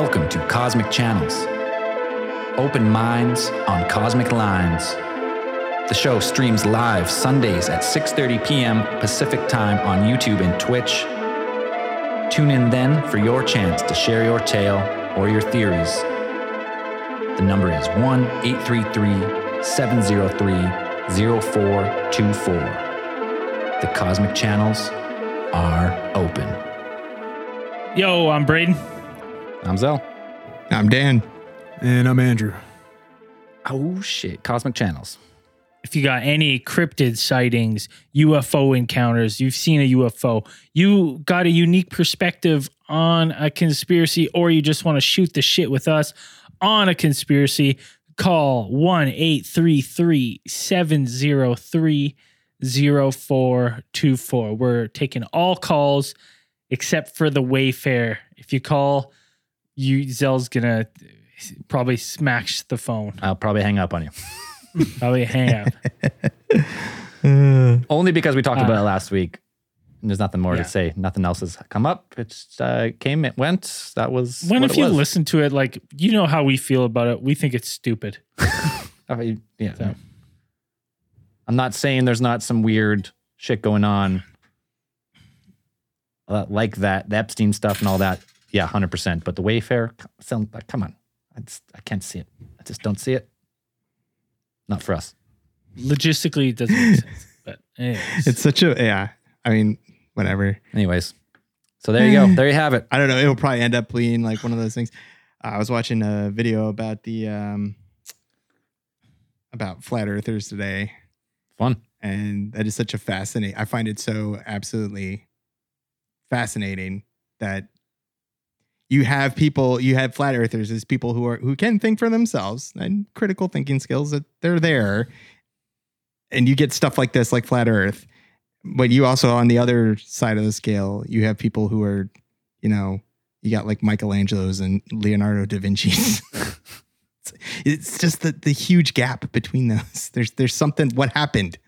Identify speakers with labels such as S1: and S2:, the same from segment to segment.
S1: Welcome to Cosmic Channels. Open minds on cosmic lines. The show streams live Sundays at 6:30 p.m. Pacific Time on YouTube and Twitch. Tune in then for your chance to share your tale or your theories. The number is 1-833-703-0424. The Cosmic Channels are open.
S2: Yo, I'm Braden.
S1: I'm Zell.
S3: I'm Dan.
S4: And I'm Andrew.
S1: Oh shit, Cosmic Channels.
S2: If you got any cryptid sightings, UFO encounters, you've seen a UFO, you got a unique perspective on a conspiracy, or you just want to shoot the shit with us on a conspiracy, call 1 833 703 0424. We're taking all calls except for the Wayfair. If you call, you Zell's gonna probably smash the phone.
S1: I'll probably hang up on you.
S2: Probably hang up.
S1: Only because we talked
S2: Uh,
S1: about it last week. There's nothing more
S2: yeah.
S1: to say. Nothing else has come up. It uh, came, it went. That was
S2: when
S1: what
S2: if
S1: it
S2: you
S1: was.
S2: listen to it, like you know how we feel about it, we think it's stupid.
S1: I mean, yeah.
S2: So.
S1: I'm not saying there's not some weird shit going on uh, like that, the Epstein stuff and all that. Yeah, hundred percent. But the Wayfair, c- come on, I, just, I can't see it. I just don't see it. Not for us.
S2: Logistically, it doesn't make sense. But anyways.
S3: It's such a yeah. I mean, whatever.
S1: Anyways, so there you go. There you have it.
S3: I don't know. It'll probably end up being like one of those things. Uh, I was watching a video about the um about flat earthers today,
S1: Fun.
S3: and that is such a fascinating. I find it so absolutely fascinating that you have people, you have flat earthers as people who are who can think for themselves and critical thinking skills that they're there, and you get stuff like this, like flat Earth. But you also, on the other side of the scale, you have people who are, you know, you got like Michelangelo's and Leonardo da Vinci's. it's, just the the huge gap between those. There's there's something. What happened?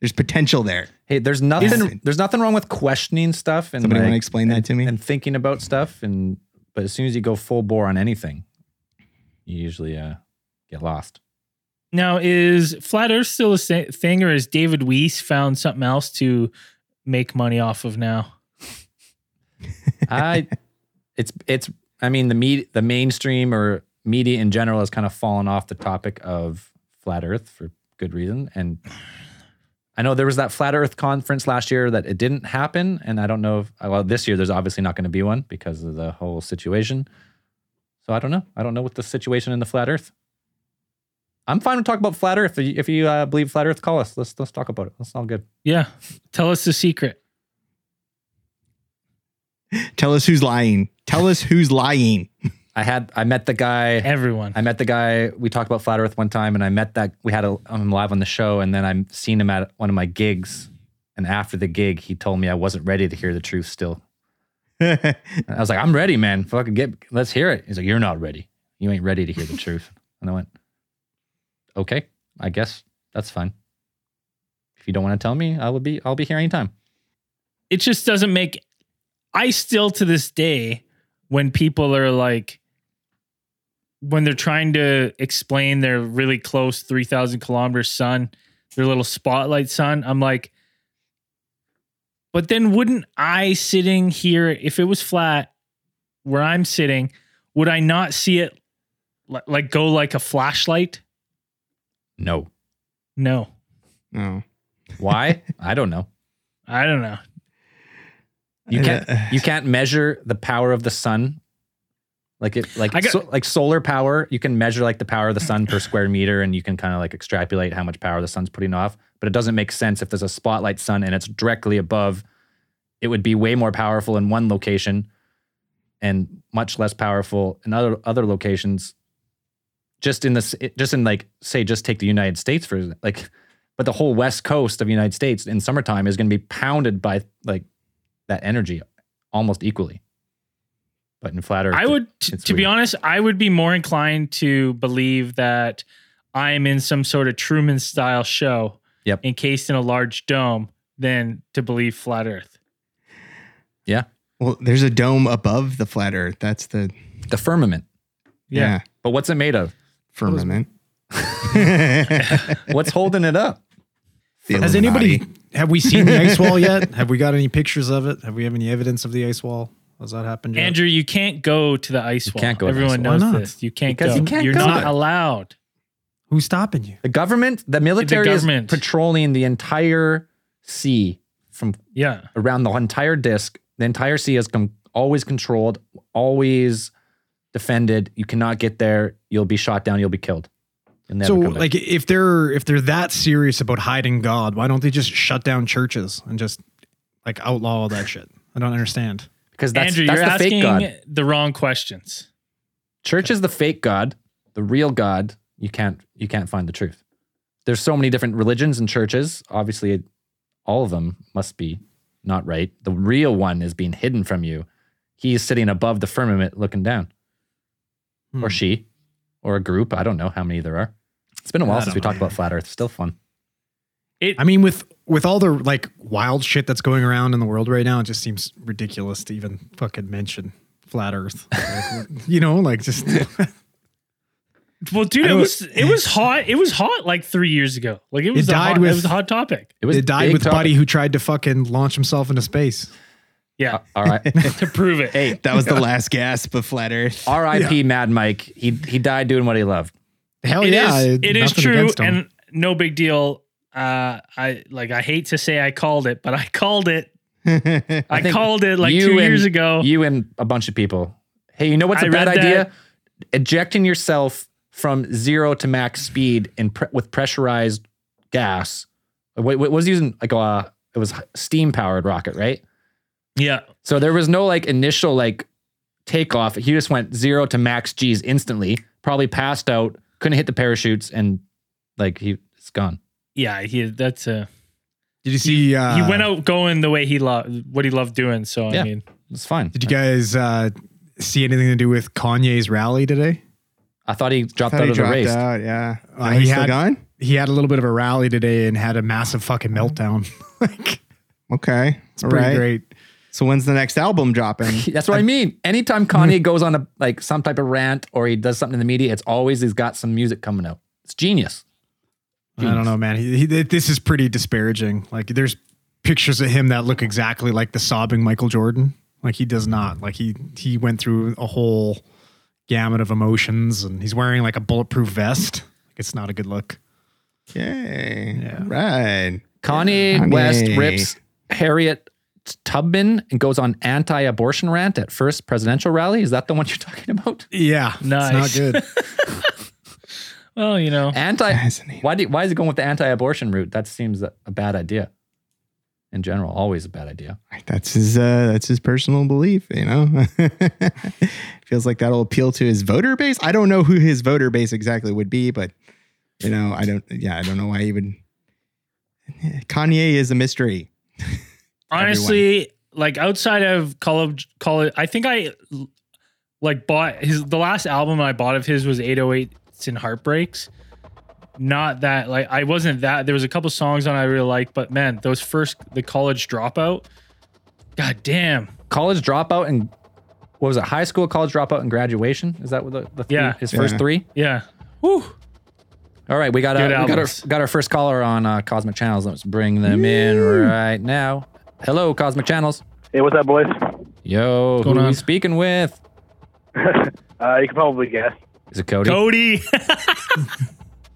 S3: There's potential there.
S1: Hey, there's nothing. There's nothing wrong with questioning stuff and
S3: Somebody
S1: like,
S3: want to explain that to me?
S1: and thinking about stuff. And but as soon as you go full bore on anything, you usually uh, get lost.
S2: now is flat Earth still a thing, or has David Weiss found something else to make money off of now?
S1: I, it's it's. I mean, the media, the mainstream or media in general has kind of fallen off the topic of flat Earth for good reason. And I know there was that flat Earth conference last year that it didn't happen, and I don't know if well this year there's obviously not going to be one because of the whole situation. So I don't know. I don't know what the situation in the flat Earth. I'm fine to talk about flat Earth. If you, if you uh, believe flat Earth, call us. Let's let's talk about it. That's all good.
S2: Yeah, tell us the secret.
S3: Tell us who's lying. Tell us who's lying.
S1: I had I met the guy.
S2: Everyone.
S1: I met the guy. We talked about flat Earth one time, and I met that. We had a, him live on the show, and then I'm seen him at one of my gigs. And after the gig, he told me I wasn't ready to hear the truth. Still, I was like, "I'm ready, man. Fucking get, let's hear it." He's like, "You're not ready. You ain't ready to hear the truth." And I went, "Okay, I guess that's fine. If you don't want to tell me, I will be. I'll be here anytime."
S2: it just doesn't make I still to this day when people are like when they're trying to explain their really close 3000 kilometer sun their little spotlight sun I'm like but then wouldn't I sitting here if it was flat where I'm sitting would I not see it li- like go like a flashlight
S1: No.
S2: no
S3: no.
S1: Why? I don't know.
S2: I don't know
S1: You can't
S3: Uh,
S1: you can't measure the power of the sun. Like it like
S2: got-
S1: so, like solar power, you can measure like the power of the sun per square meter and you can kind of like extrapolate how much power the sun's putting off, but it doesn't make sense if there's a spotlight sun and it's directly above it would be way more powerful in one location and much less powerful in other other locations just in this just in like say just take the United States for like but the whole west coast of the United States in summertime is going to be pounded by like that energy almost equally. But in flat Earth,
S2: I would, t-
S1: it's
S2: to be honest, I would be more inclined to believe that I am in some sort of Truman style show,
S1: Yep.
S2: encased in a large dome, than to believe flat Earth.
S1: yeah,
S3: Well, there's a dome above the flat Earth. That's the
S1: The firmament.
S3: Yeah.
S1: But what's it made of?
S3: Firmament.
S1: What's holding it up?
S3: The
S4: Has
S3: Illuminati.
S4: anybody have we seen the ice wall yet? Have we got any pictures of it? Have we have any evidence of the ice wall? Has that happened yet?
S2: Andrew, you can't go to the ice
S1: You
S2: wall.
S1: can't go to
S2: Everyone
S1: ice
S2: knows
S4: Why not?
S2: this. You can't
S1: Because
S2: go.
S1: you can't
S2: You're
S1: go
S2: not
S1: there.
S2: allowed.
S4: Who's stopping you?
S1: The government, the military
S2: government.
S1: is patrolling the entire sea from
S2: Yeah.
S1: around the entire disk. The entire sea is com- always controlled, always defended. You cannot get there. You'll be shot down. You'll be killed. You'll never
S4: So
S1: come back.
S4: like if they're if they're that serious about hiding God, why don't they just shut down churches and just like outlaw all that shit? I don't understand.
S1: Because that's,
S2: Andrew,
S1: that's
S2: you're
S1: the fake
S2: asking
S1: god.
S2: the wrong questions.
S1: Church is the fake god. The real god, you can't you can't find the truth. There's so many different religions and churches. Obviously, all of them must be not right. The real one is being hidden from you. He's sitting above the firmament looking down.
S4: Hmm.
S1: Or she. Or a group. I don't know how many there are. It's been a while
S4: I
S1: since we
S4: know,
S1: talked about flat earth. Still fun.
S2: It
S4: I mean, with with all the like wild shit that's going around in the world right now, it just seems ridiculous to even fucking mention flat Earth. Like, you know, like just
S2: well, dude, it was it was hot. It was hot like three years ago. Like it was a
S4: died
S2: hot,
S4: with-
S2: it was a hot topic.
S1: It was
S4: it died with
S1: topic.
S4: Buddy who tried to fucking launch himself into space.
S2: Yeah, uh,
S1: All right.
S2: to prove it.
S1: hey,
S3: That was the last gasp of flat Earth.
S1: R.I.P. Mad Mike. He he died doing what he loved.
S4: Hell
S2: It
S4: yeah,
S2: is- it is true, and no big deal. Uh, I like. I hate to say I called it, but I called it. I,
S1: think
S2: called it like two
S1: and-
S2: years ago.
S1: You and a bunch of people. Hey, you know what's a
S2: I
S1: bad idea?
S2: that.
S1: Ejecting yourself from zero to max speed in pre- with pressurized gas. What, what was using like a it was steam powered rocket, right?
S2: yeah,
S1: So there was no like initial like takeoff. He just went zero to max G's instantly. Probably passed out, couldn't hit the parachutes, and like he it's gone.
S2: Yeah. He that's a.
S4: Did you see? Uh,
S2: he went out going the way he loved, what he loved doing. So
S1: Yeah.
S2: I mean,
S1: It's fine.
S4: Did you guys uh, see anything to do with Kanye's rally today?
S1: I thought he dropped
S3: Thought
S1: out
S3: he
S1: of the race.
S3: out. Yeah.
S4: Uh, he
S3: he still
S4: had-
S3: gone?
S4: He had a little bit of a rally today and had a massive fucking meltdown. like
S3: Okay.
S4: it's pretty
S3: right.
S4: great.
S3: So when's the next album dropping?
S1: That's what I mean. Anytime Kanye goes on a like some type of rant or he does something in the media, it's always he's got some music coming out. It's genius.
S4: I don't know, man. He, he, this is pretty disparaging. Like, there's pictures of him that look exactly like the sobbing Michael Jordan. Like, he does not. Like, he he went through a whole gamut of emotions, and he's wearing like a bulletproof vest. Like, it's not a good look.
S3: Okay.
S4: Yeah.
S3: All Right.
S1: Kanye,
S3: Kanye.
S1: West rips Harriet Tubman and goes on anti-abortion rant at first presidential rally. Is that the one you're talking about?
S4: Yeah,
S2: Nice.
S4: It's not good.
S2: well, you know,
S1: Anti. Why do, Why is he going with the anti-abortion route? That seems a, a bad idea. In general, always a bad idea.
S3: That's his uh that's his personal belief, you know. Feels like that'll appeal to his voter base. I don't know who his voter base exactly would be, but you know, I don't yeah, I don't know why he would Kanye is a mystery.
S2: honestly, like outside of college, college, I think I like bought his the last album I bought of his was 808s and Heartbreaks. Not that like I wasn't that there was a couple songs on I really liked, but man, those first the college dropout, god damn.
S1: College dropout and what was it? High school, college dropout, and graduation. Is that what the, the three,
S2: Yeah.
S1: his first
S3: Yeah.
S1: three?
S2: Yeah. Whew.
S1: All right, we got,
S2: Good
S1: a, we got our got our first caller on uh, Cosmic Channels. Let's bring them in right now. Hello, Cosmic Channels.
S5: Hey, what's up, boys?
S1: Yo, who
S2: going
S1: are we speaking with?
S5: Uh, you can probably guess.
S1: Is it Cody?
S2: Cody.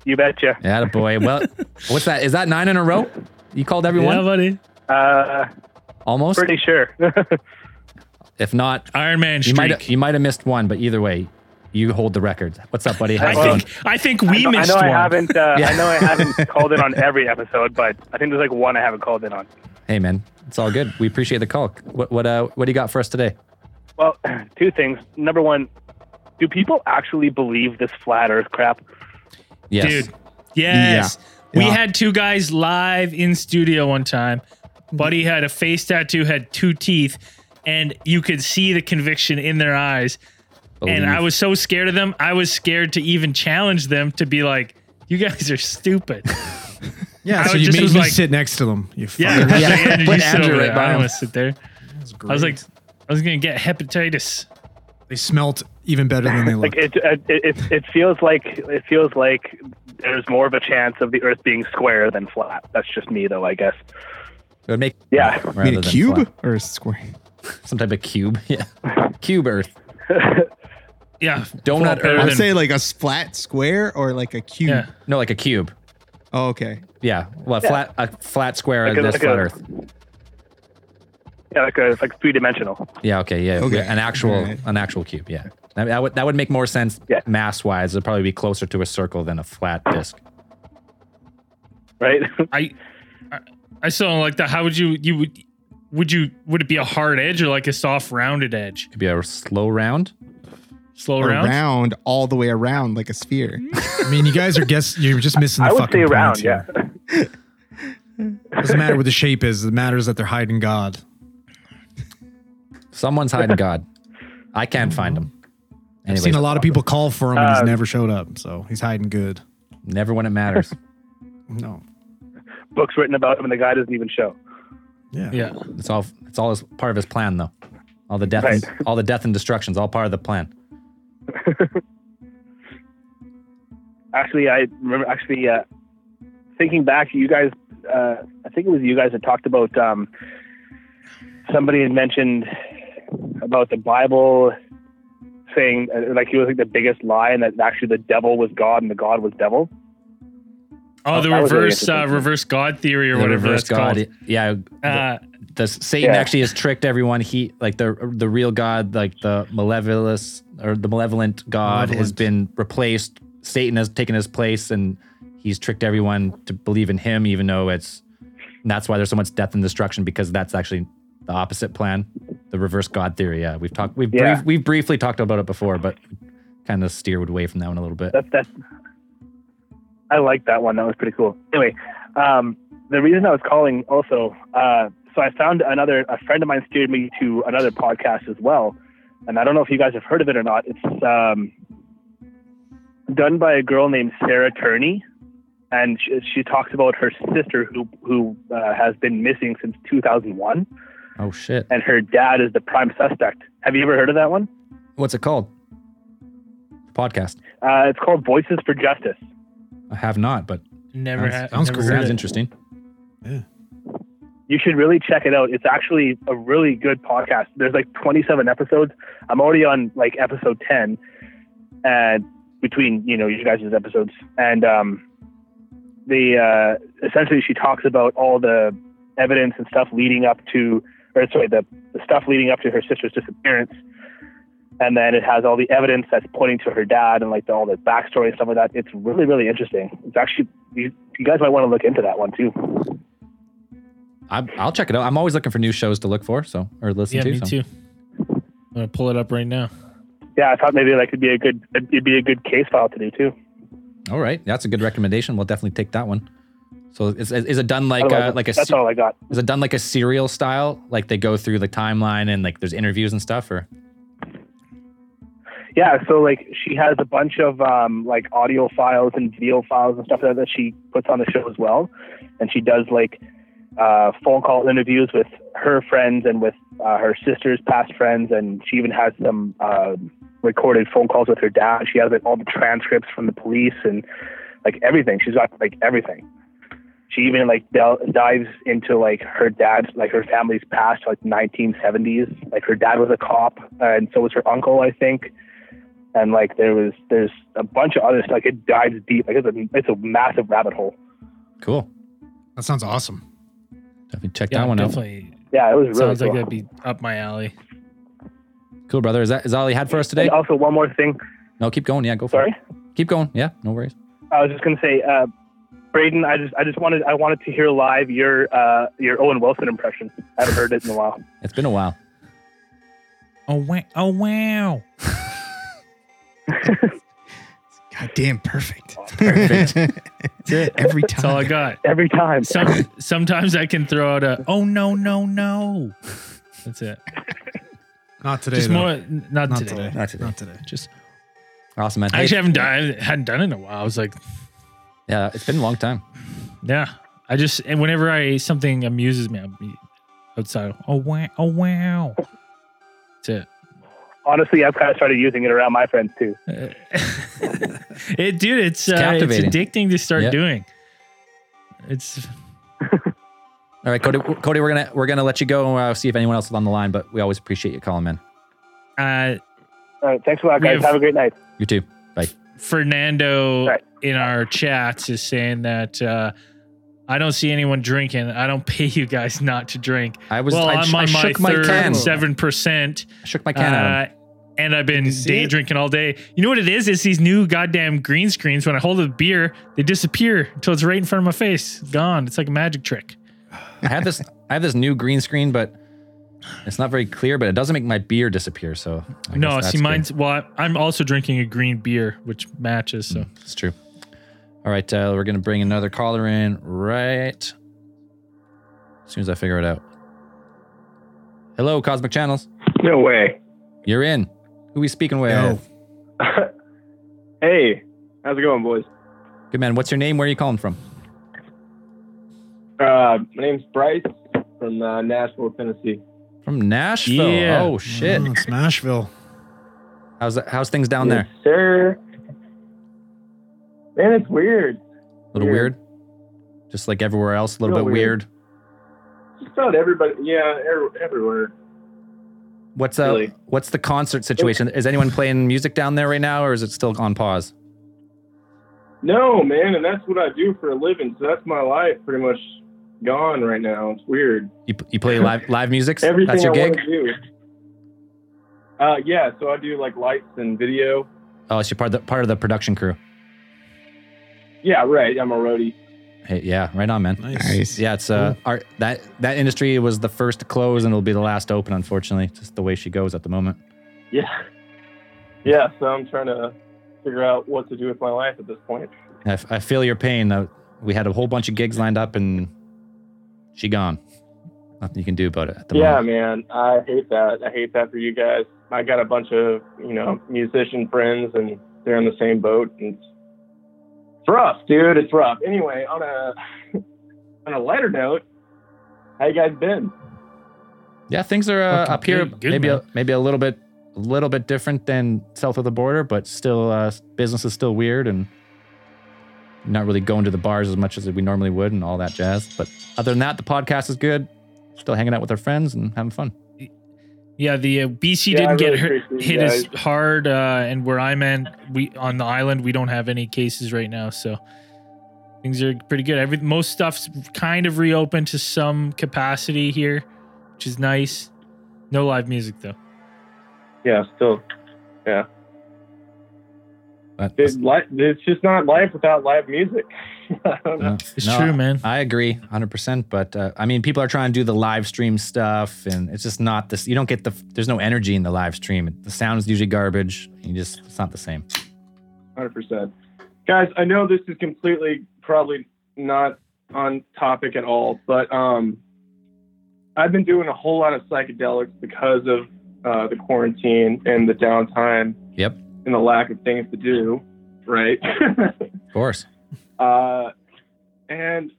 S5: You betcha.
S1: Yeah, boy. Well, what's that? Is that nine in a row? You called
S2: yeah,
S1: everyone?
S2: buddy.
S5: Uh,
S1: Almost.
S5: pretty sure.
S1: If not,
S2: Iron Man
S1: you might
S2: streak.
S1: you might have missed one, but either way, you hold the record. What's up, buddy?
S2: I
S1: How's
S2: think I think we
S5: I know,
S2: missed
S5: I, know
S2: one.
S5: I haven't. Uh,
S1: Yeah.
S5: I know I haven't called in on every episode, but I think there's like one I haven't called in on.
S1: Hey, man, it's all good. We appreciate the call. What what uh what do you got for us today?
S5: Well, two things. Number one, do people actually believe this flat Earth crap?
S1: Yes.
S2: Dude. Yes. We
S3: Yeah.
S2: had two guys live in studio one time. Buddy had a face tattoo, had two teeth, and you could see the conviction in their eyes. And I was so scared of them. I was scared to even challenge them to be like, "You guys are stupid."
S4: Yeah,
S2: I
S4: so you
S2: just
S4: made me
S2: like-
S4: sit next to them. You
S2: Yeah,
S4: fucker.
S2: I was
S1: Yeah.
S2: like, Andrew, you sit
S1: right
S2: there.
S1: by
S2: I
S1: him.
S2: sit there. I was like. I was gonna get hepatitis.
S4: they smelt even better than they look.
S5: Like it, it, it, it feels like it feels like there's more of a chance of the Earth being square than flat. That's just me, though. I guess.
S1: It would make
S5: Yeah.
S3: I mean, a cube
S1: flat.
S3: or a square?
S1: some type of cube. Yeah, cube Earth.
S2: Yeah,
S1: Donut
S2: better
S1: Earth.
S3: I'd
S2: than-
S3: say like a flat square or like a cube.
S2: yeah.
S1: No, like a cube.
S3: Oh, okay.
S1: Yeah, well,
S5: Yeah.
S1: flat a flat square
S5: Like
S1: of
S5: a-
S1: this
S5: like
S1: flat
S5: a-
S1: Earth.
S5: Yeah, like a, it's like three dimensional.
S1: Yeah. Okay. Yeah.
S3: Okay.
S1: An actual
S3: Alright.
S1: an actual cube. Yeah. That, that would that would make more sense
S5: Yeah.
S1: mass wise. It'd probably be closer to a circle than a flat disc.
S5: right?
S2: I, I, I still don't like that. How would you you would would you would it be a hard edge or like a soft rounded edge?
S1: Could be a slow round.
S2: Slow round.
S3: Around all the way around like a sphere. Mm-hmm.
S4: I mean, you guys are guess you're just missing the
S5: I would
S4: fucking
S5: say
S4: point
S5: round.
S4: here.
S5: Yeah.
S4: Doesn't matter what the shape is. It matters that they're hiding God.
S1: Someone's hiding God. I can't find him.
S4: I've seen a lot of people call for him and he's
S5: Uh,
S4: never showed up. So he's hiding good.
S1: never when it matters.
S4: No.
S5: Books written about him, and the guy doesn't even show.
S4: Yeah.
S2: Yeah.
S1: It's all it's all as part of his plan though. All the death
S5: Right.
S1: and, all the death and destruction's all part of the plan.
S5: Actually, I remember actually uh, thinking back. You guys, uh, I think it was you guys that talked about. Um, somebody had mentioned about the Bible saying uh, like it was like the biggest lie, and that actually the devil was God and the God was devil.
S2: Oh, the
S5: that was really
S2: reverse uh, reverse God theory or
S1: The
S2: whatever
S1: reverse
S2: that's
S1: God.
S2: called.
S1: Yeah.
S2: Uh,
S1: the Satan
S5: Yeah.
S1: actually has tricked everyone. He like the the real God, like the malevolous or the malevolent God, has been replaced. Satan has taken his place, and he's tricked everyone to believe in him, even though it's. And that's why there's so much death and destruction because that's actually the opposite plan, the reverse God theory. Yeah, we've talked. We've
S5: Yeah.
S1: brief, we've briefly talked about it before, but kind of steered away from that one a little bit.
S5: That's that's. I like that one. That was pretty cool. Anyway, um, the reason I was calling also, uh, so I found another a friend of mine steered me to another podcast as well, and I don't know if you guys have heard of it or not. It's um, done by a girl named Sarah Turney, and she, she talks about her sister who who uh, has been missing since 2001,
S1: Oh shit!
S5: and her dad is the prime suspect. Have you ever heard of that one?
S1: What's it called? Podcast.
S5: Uh, it's called Voices for Justice.
S1: I have not, but
S2: never
S1: Sounds-
S2: had.
S4: sounds
S2: never
S4: cool.
S1: sounds
S2: it.
S1: interesting.
S5: you should really check it out. It's actually a really good podcast. There's like 27 episodes. I'm already on like episode 10, and between you know you guys' episodes, and um, the uh, essentially she talks about all the evidence and stuff leading up to, or sorry, the the stuff leading up to her sister's disappearance. And then it has all the evidence that's pointing to her dad and like the, all the backstory and stuff like that. It's really, really interesting. It's actually you, you guys might want to look into that one too.
S1: I, I'll check it out. I'm always looking for new shows to look for, so or listen
S2: Yeah,
S1: to.
S2: me
S1: so.
S2: too. I'm gonna pull it up right now.
S5: yeah, I thought maybe that could be a good it'd be a good case file to do too.
S1: All right, that's a good recommendation. We'll definitely take that one. So is, is it done like uh, like a
S5: that's all I got.
S1: is it done like a serial style? Like they go through the timeline and like there's interviews and stuff, or
S5: Yeah, so like she has a bunch of um, like audio files and video files and stuff like that that she puts on the show as well, and she does like uh, phone call interviews with her friends and with uh, her sister's past friends, and she even has some uh, recorded phone calls with her dad. She has like all the transcripts from the police and like everything. She's got like everything. She even like del- dives into like her dad's like her family's past like 1970s. Like her dad was a cop, and so was her uncle, I think and like there was there's a bunch of other stuff. Like it dives deep. Like it's a it's a massive rabbit hole.
S1: cool.
S4: That sounds awesome.
S1: Definitely check
S2: Yeah,
S1: that one out.
S5: Yeah, it was really
S2: Sounds
S5: cool.
S2: like that'd be up my alley.
S1: Cool, brother. Is that is that all you had for us today?
S5: and also one more thing.
S1: No, keep going. Yeah, go for
S5: Sorry,
S1: it. Keep going. Yeah, no worries.
S5: I was just gonna say, uh, Braden. I just I just wanted I wanted to hear live your uh, your Owen Wilson impression. I haven't heard it in a while.
S1: It's been a while.
S2: Oh wow! Oh wow!
S3: Goddamn perfect.
S1: Perfect.
S3: Every time.
S2: That's all I got.
S5: Every time.
S2: Some sometimes I can throw out a oh no no no. That's it.
S4: Not today.
S2: Just
S4: though.
S2: more. Not,
S4: Not
S2: today.
S4: today.
S1: Not today.
S4: Not today.
S2: Just
S1: Awesome, man.
S2: I actually haven't done hadn't done it in a while. I was like,
S1: yeah, it's been a long time.
S2: yeah. I just and whenever I something amuses me, I'll be outside. Oh wow! Oh wow! That's it.
S5: honestly, I've kind of started using it around my friends too.
S2: it, dude, it's uh, it's addicting to start
S1: Yeah.
S2: doing. It's
S1: All right, Cody. Cody, we're gonna we're gonna let you go. Uh, see if anyone else is on the line, but we always appreciate you calling, in.
S2: uh,
S5: All right, thanks a lot, guys.
S2: have-
S5: Have a great night.
S1: You too. Bye.
S2: Fernando
S5: Right.
S2: in our chats is saying that uh, I don't see anyone drinking. I don't pay you guys not to drink.
S1: I was.
S2: well,
S1: I,
S2: I'm
S1: sh- I
S2: on my
S1: shook my
S2: third
S1: can.
S2: seven percent.
S1: Shook my can.
S2: Uh, and I've been day
S3: it?
S2: drinking all day. You know what it is? It's these new goddamn green screens. When I hold a beer, they disappear until it's right in front of my face. Gone. It's like a magic trick.
S1: I have this. I have this new green screen, but it's not very clear. But it doesn't make my beer disappear. So I
S2: no,
S1: guess that's
S2: see,
S1: good.
S2: mine's well. I'm also drinking a green beer, which matches. So
S1: It's true. All right, uh, we're gonna bring another caller in right as soon as I figure it out. Hello, Cosmic Channels.
S6: No way.
S1: You're in. Who we speaking with?
S3: Yo.
S6: hey, how's it going, boys?
S1: Good man. What's your name? Where are you calling from?
S6: Uh, my name's Bryce from uh, Nashville, Tennessee.
S1: From Nashville.
S2: Yeah.
S1: Oh shit.
S4: Oh, it's Smashville.
S1: How's that, how's things down there?
S6: Sir. Man, it's weird.
S1: A little weird. Just like everywhere else, a little
S6: Real
S1: bit weird.
S6: weird. Just about everybody. Yeah, every, everywhere.
S1: What's uh
S6: Really?
S1: what's the concert situation? Is anyone playing music down there right now or is it still on pause?
S6: No, man, and that's what I do for a living. So that's my life, pretty much gone right now. It's weird.
S1: You, you play live live music?
S6: Everything
S1: That's your
S6: I
S1: gig?
S6: do. Uh, yeah, so I do like lights and video.
S1: Oh, it's your part of the part of the production crew.
S6: Yeah, right. I'm a roadie.
S1: Hey, yeah, right on, man.
S4: Nice.
S3: Nice.
S1: Yeah, it's uh, art that that industry was the first to close and it'll be the last to open. Unfortunately, just the way she goes at the moment.
S6: Yeah. Yeah, so I'm trying to figure out what to do with my life at this point.
S1: I, f- I feel your pain. Uh, we had a whole bunch of gigs lined up and she gone. Nothing you can do about it at the
S6: yeah,
S1: moment.
S6: man, I hate that. I hate that for you guys. I got a bunch of you know musician friends, and they're in the same boat, and it's it's rough, dude. It's rough. Anyway, on a on a lighter note, how you guys been?
S1: Yeah, things are uh,
S2: Fucking
S1: up here.
S2: good, good,
S1: maybe a, maybe a little bit a little bit different than south of the border, but still uh, business is still weird and not really going to the bars as much as we normally would and all that jazz. But other than that, the podcast is good. Still hanging out with our friends and having fun.
S2: yeah, the uh, BC
S6: Yeah,
S2: didn't get hurt,
S6: appreciate you
S2: hit as hard, uh, and where I'm at, we on the island we don't have any cases right now, so things are pretty good. Every most stuff's kind of reopened to some capacity here, which is nice. No live music though.
S6: Yeah, still, yeah.
S1: But
S6: It's, li- it's just not life without live music. I don't know.
S1: no,
S2: It's
S1: no,
S2: true, man.
S1: I agree 100%. But uh, I mean, people are trying to do the live stream stuff and it's just not this. You don't get the, there's no energy in the live stream. The sound is usually garbage. You just, it's not the same.
S6: Hundred percent, guys. I know this is completely probably not on topic at all, but um, I've been doing a whole lot of psychedelics because of uh, the quarantine and the downtime
S1: Yep.
S6: And the lack of things to do. Right.
S1: Of course.
S6: uh, and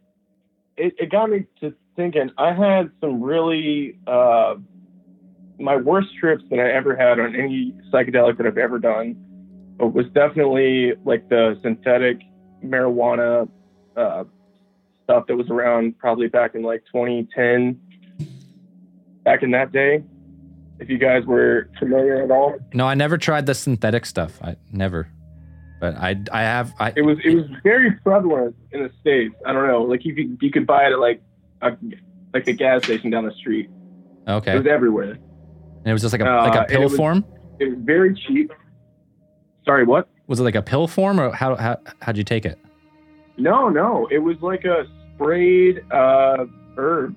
S6: it, it got me to thinking. I had some really uh, my worst trips that I ever had on any psychedelic that I've ever done was definitely like the synthetic marijuana uh, stuff that was around probably back in like 2010. Back in that day, if you guys were familiar at all,
S1: No, I never tried the synthetic stuff. I never. But I, I have, I,
S6: it was it was very prevalent in the states. I don't know, like you could you could buy it at like a like a gas station down the street.
S1: okay.
S6: It was everywhere.
S1: And it was just like a
S6: Uh,
S1: like a pill
S6: it was-
S1: form.
S6: It was very cheap. Sorry, what?
S1: Was it like a pill form, or how how how'd you take it?
S6: No, no. It was like a sprayed uh, herb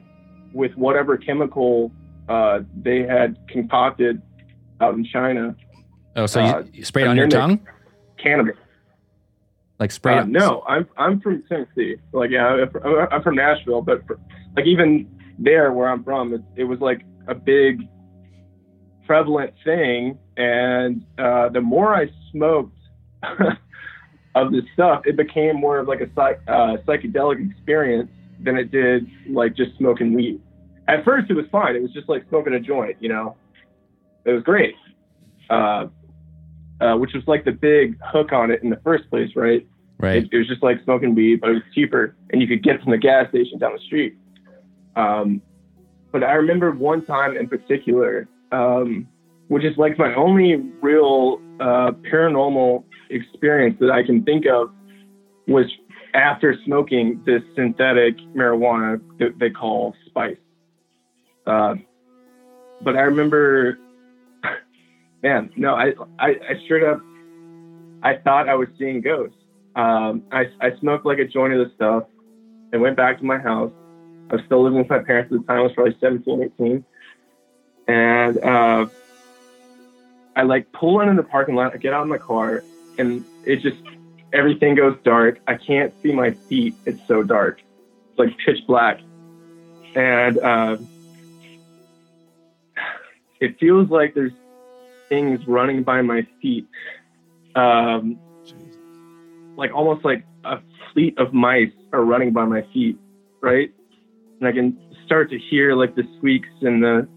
S6: with whatever chemical uh, they had concocted out in China.
S1: Oh, so
S6: Uh,
S1: you, you sprayed it on your tongue,
S6: Cannabis.
S1: like sprayed.
S6: Uh, no, I'm I'm from Tennessee. Like yeah, I'm from- I'm from Nashville, but for, like even there where I'm from, it, it was like a big prevalent thing. And uh, the more I smoked of this stuff, it became more of like a psych, uh, psychedelic experience than it did like just smoking weed. At first, it was fine. It was just like smoking a joint, you know. It was great. uh, uh, which was like the big hook on it in the first place, right?
S1: Right.
S6: It, it was just like smoking weed, but it was cheaper, and you could get it from the gas station down the street. Um, but I remember one time in particular, um, which is like my only real uh, paranormal experience that I can think of, was after smoking this synthetic marijuana that they call spice. Uh, but I remember, man, no, I, I, I straight up, I thought I was seeing ghosts. Um, I, I smoked like a joint of the stuff and went back to my house. I was still living with my parents at the time. I was probably 17, 18. And uh, I like pull in in the parking lot. I get out of my car, and it just everything goes dark. I can't see my feet. It's so dark. It's like pitch black, and uh, it feels like there's things running by my feet, um, like almost like a fleet of mice are running by my feet, right? And I can start to hear like the squeaks and the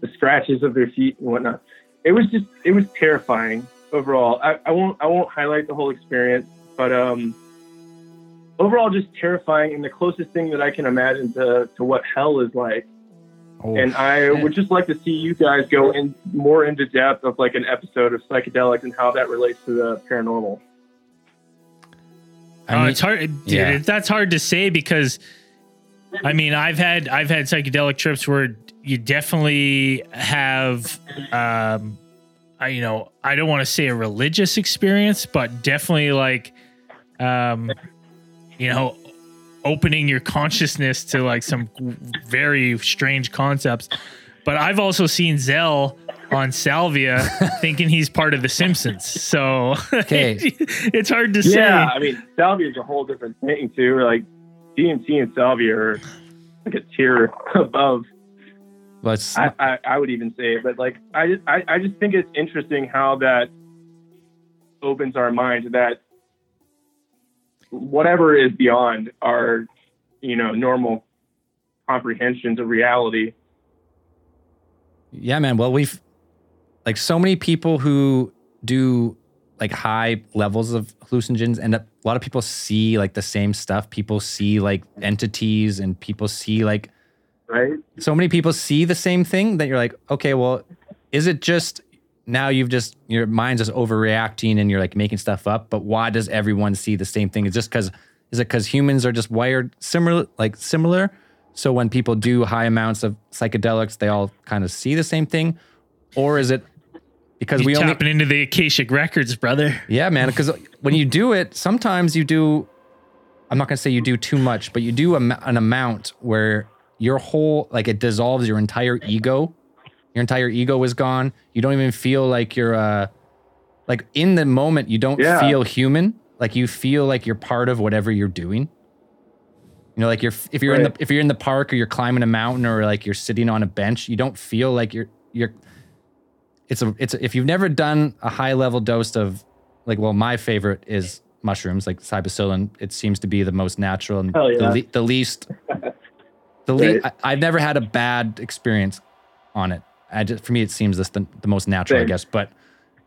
S6: the scratches of their feet and whatnot. It was just it was terrifying overall. I, I won't I won't highlight the whole experience, but um overall just terrifying and the closest thing that I can imagine to, to what hell is like.
S1: Oh,
S6: and I
S1: shit.
S6: would just like to see you guys go in more into depth of like an episode of psychedelics and how that relates to the paranormal.
S1: I mean-
S2: it's hard. Dude,
S1: yeah.
S2: it- that's hard to say because, I mean, I've had I've had psychedelic trips where you definitely have, um, I, you know, I don't want to say a religious experience, but definitely like, um, you know, opening your consciousness to like some very strange concepts. But I've also seen Zell on Salvia thinking he's part of the Simpsons. So
S1: Okay.
S2: it's hard to say.
S6: Yeah, I mean salvia is a whole different thing too. Like DMT and salvia are like a tier above.
S1: Well, it's-
S6: I, I, I would even say, but like I, just- I I just think it's interesting how that opens our mind to that whatever is beyond our you know normal comprehensions of reality.
S1: Yeah, man. Well, we've like so many people who do like high levels of hallucinogens and up a lot of people see like the same stuff. People see like entities and people see like
S6: Right?
S1: so many people see the same thing that you're like, okay, well, is it just now you've just your mind's just overreacting and you're like making stuff up? But why does everyone see the same thing? Is just because is it because humans are just wired similar, like similar? So when people do high amounts of psychedelics, they all kind of see the same thing, or is it because
S2: You're
S1: we only
S2: tapping into the Akashic records, brother.
S1: yeah, man. Because when you do it, sometimes you do. I'm not gonna say you do too much, but you do a, an amount where your whole like it dissolves your entire ego. Your entire ego is gone. You don't even feel like you're uh like in the moment. You don't
S6: Yeah.
S1: feel human. Like you feel like you're part of whatever you're doing. You know, like you're if you're in the if you're in the park or you're climbing a mountain or like you're sitting on a bench, you don't feel like you're you're it's a it's a, if you've never done a high level dose of like well my favorite is mushrooms like psilocybin it seems to be the most natural and
S6: Hell
S1: the,
S6: yeah.
S1: le- the least the le-
S6: Right.
S1: I've never had a bad experience on it I just, for me it seems this the, the most natural I guess but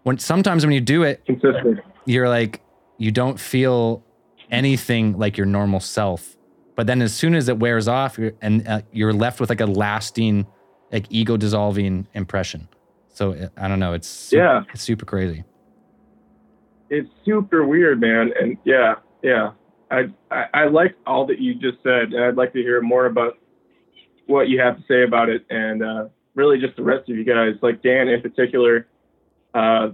S1: when sometimes when you do it
S6: Consistent.
S1: you're like you don't feel anything like your normal self but then as soon as it wears off you're, and uh, you're left with like a lasting like ego dissolving impression so uh, i don't know it's su-
S6: Yeah.
S1: it's super crazy
S6: it's super weird, man. And yeah, yeah. I, I I like all that you just said, and I'd like to hear more about what you have to say about it, and uh, really just the rest of you guys, like Dan in particular. Uh,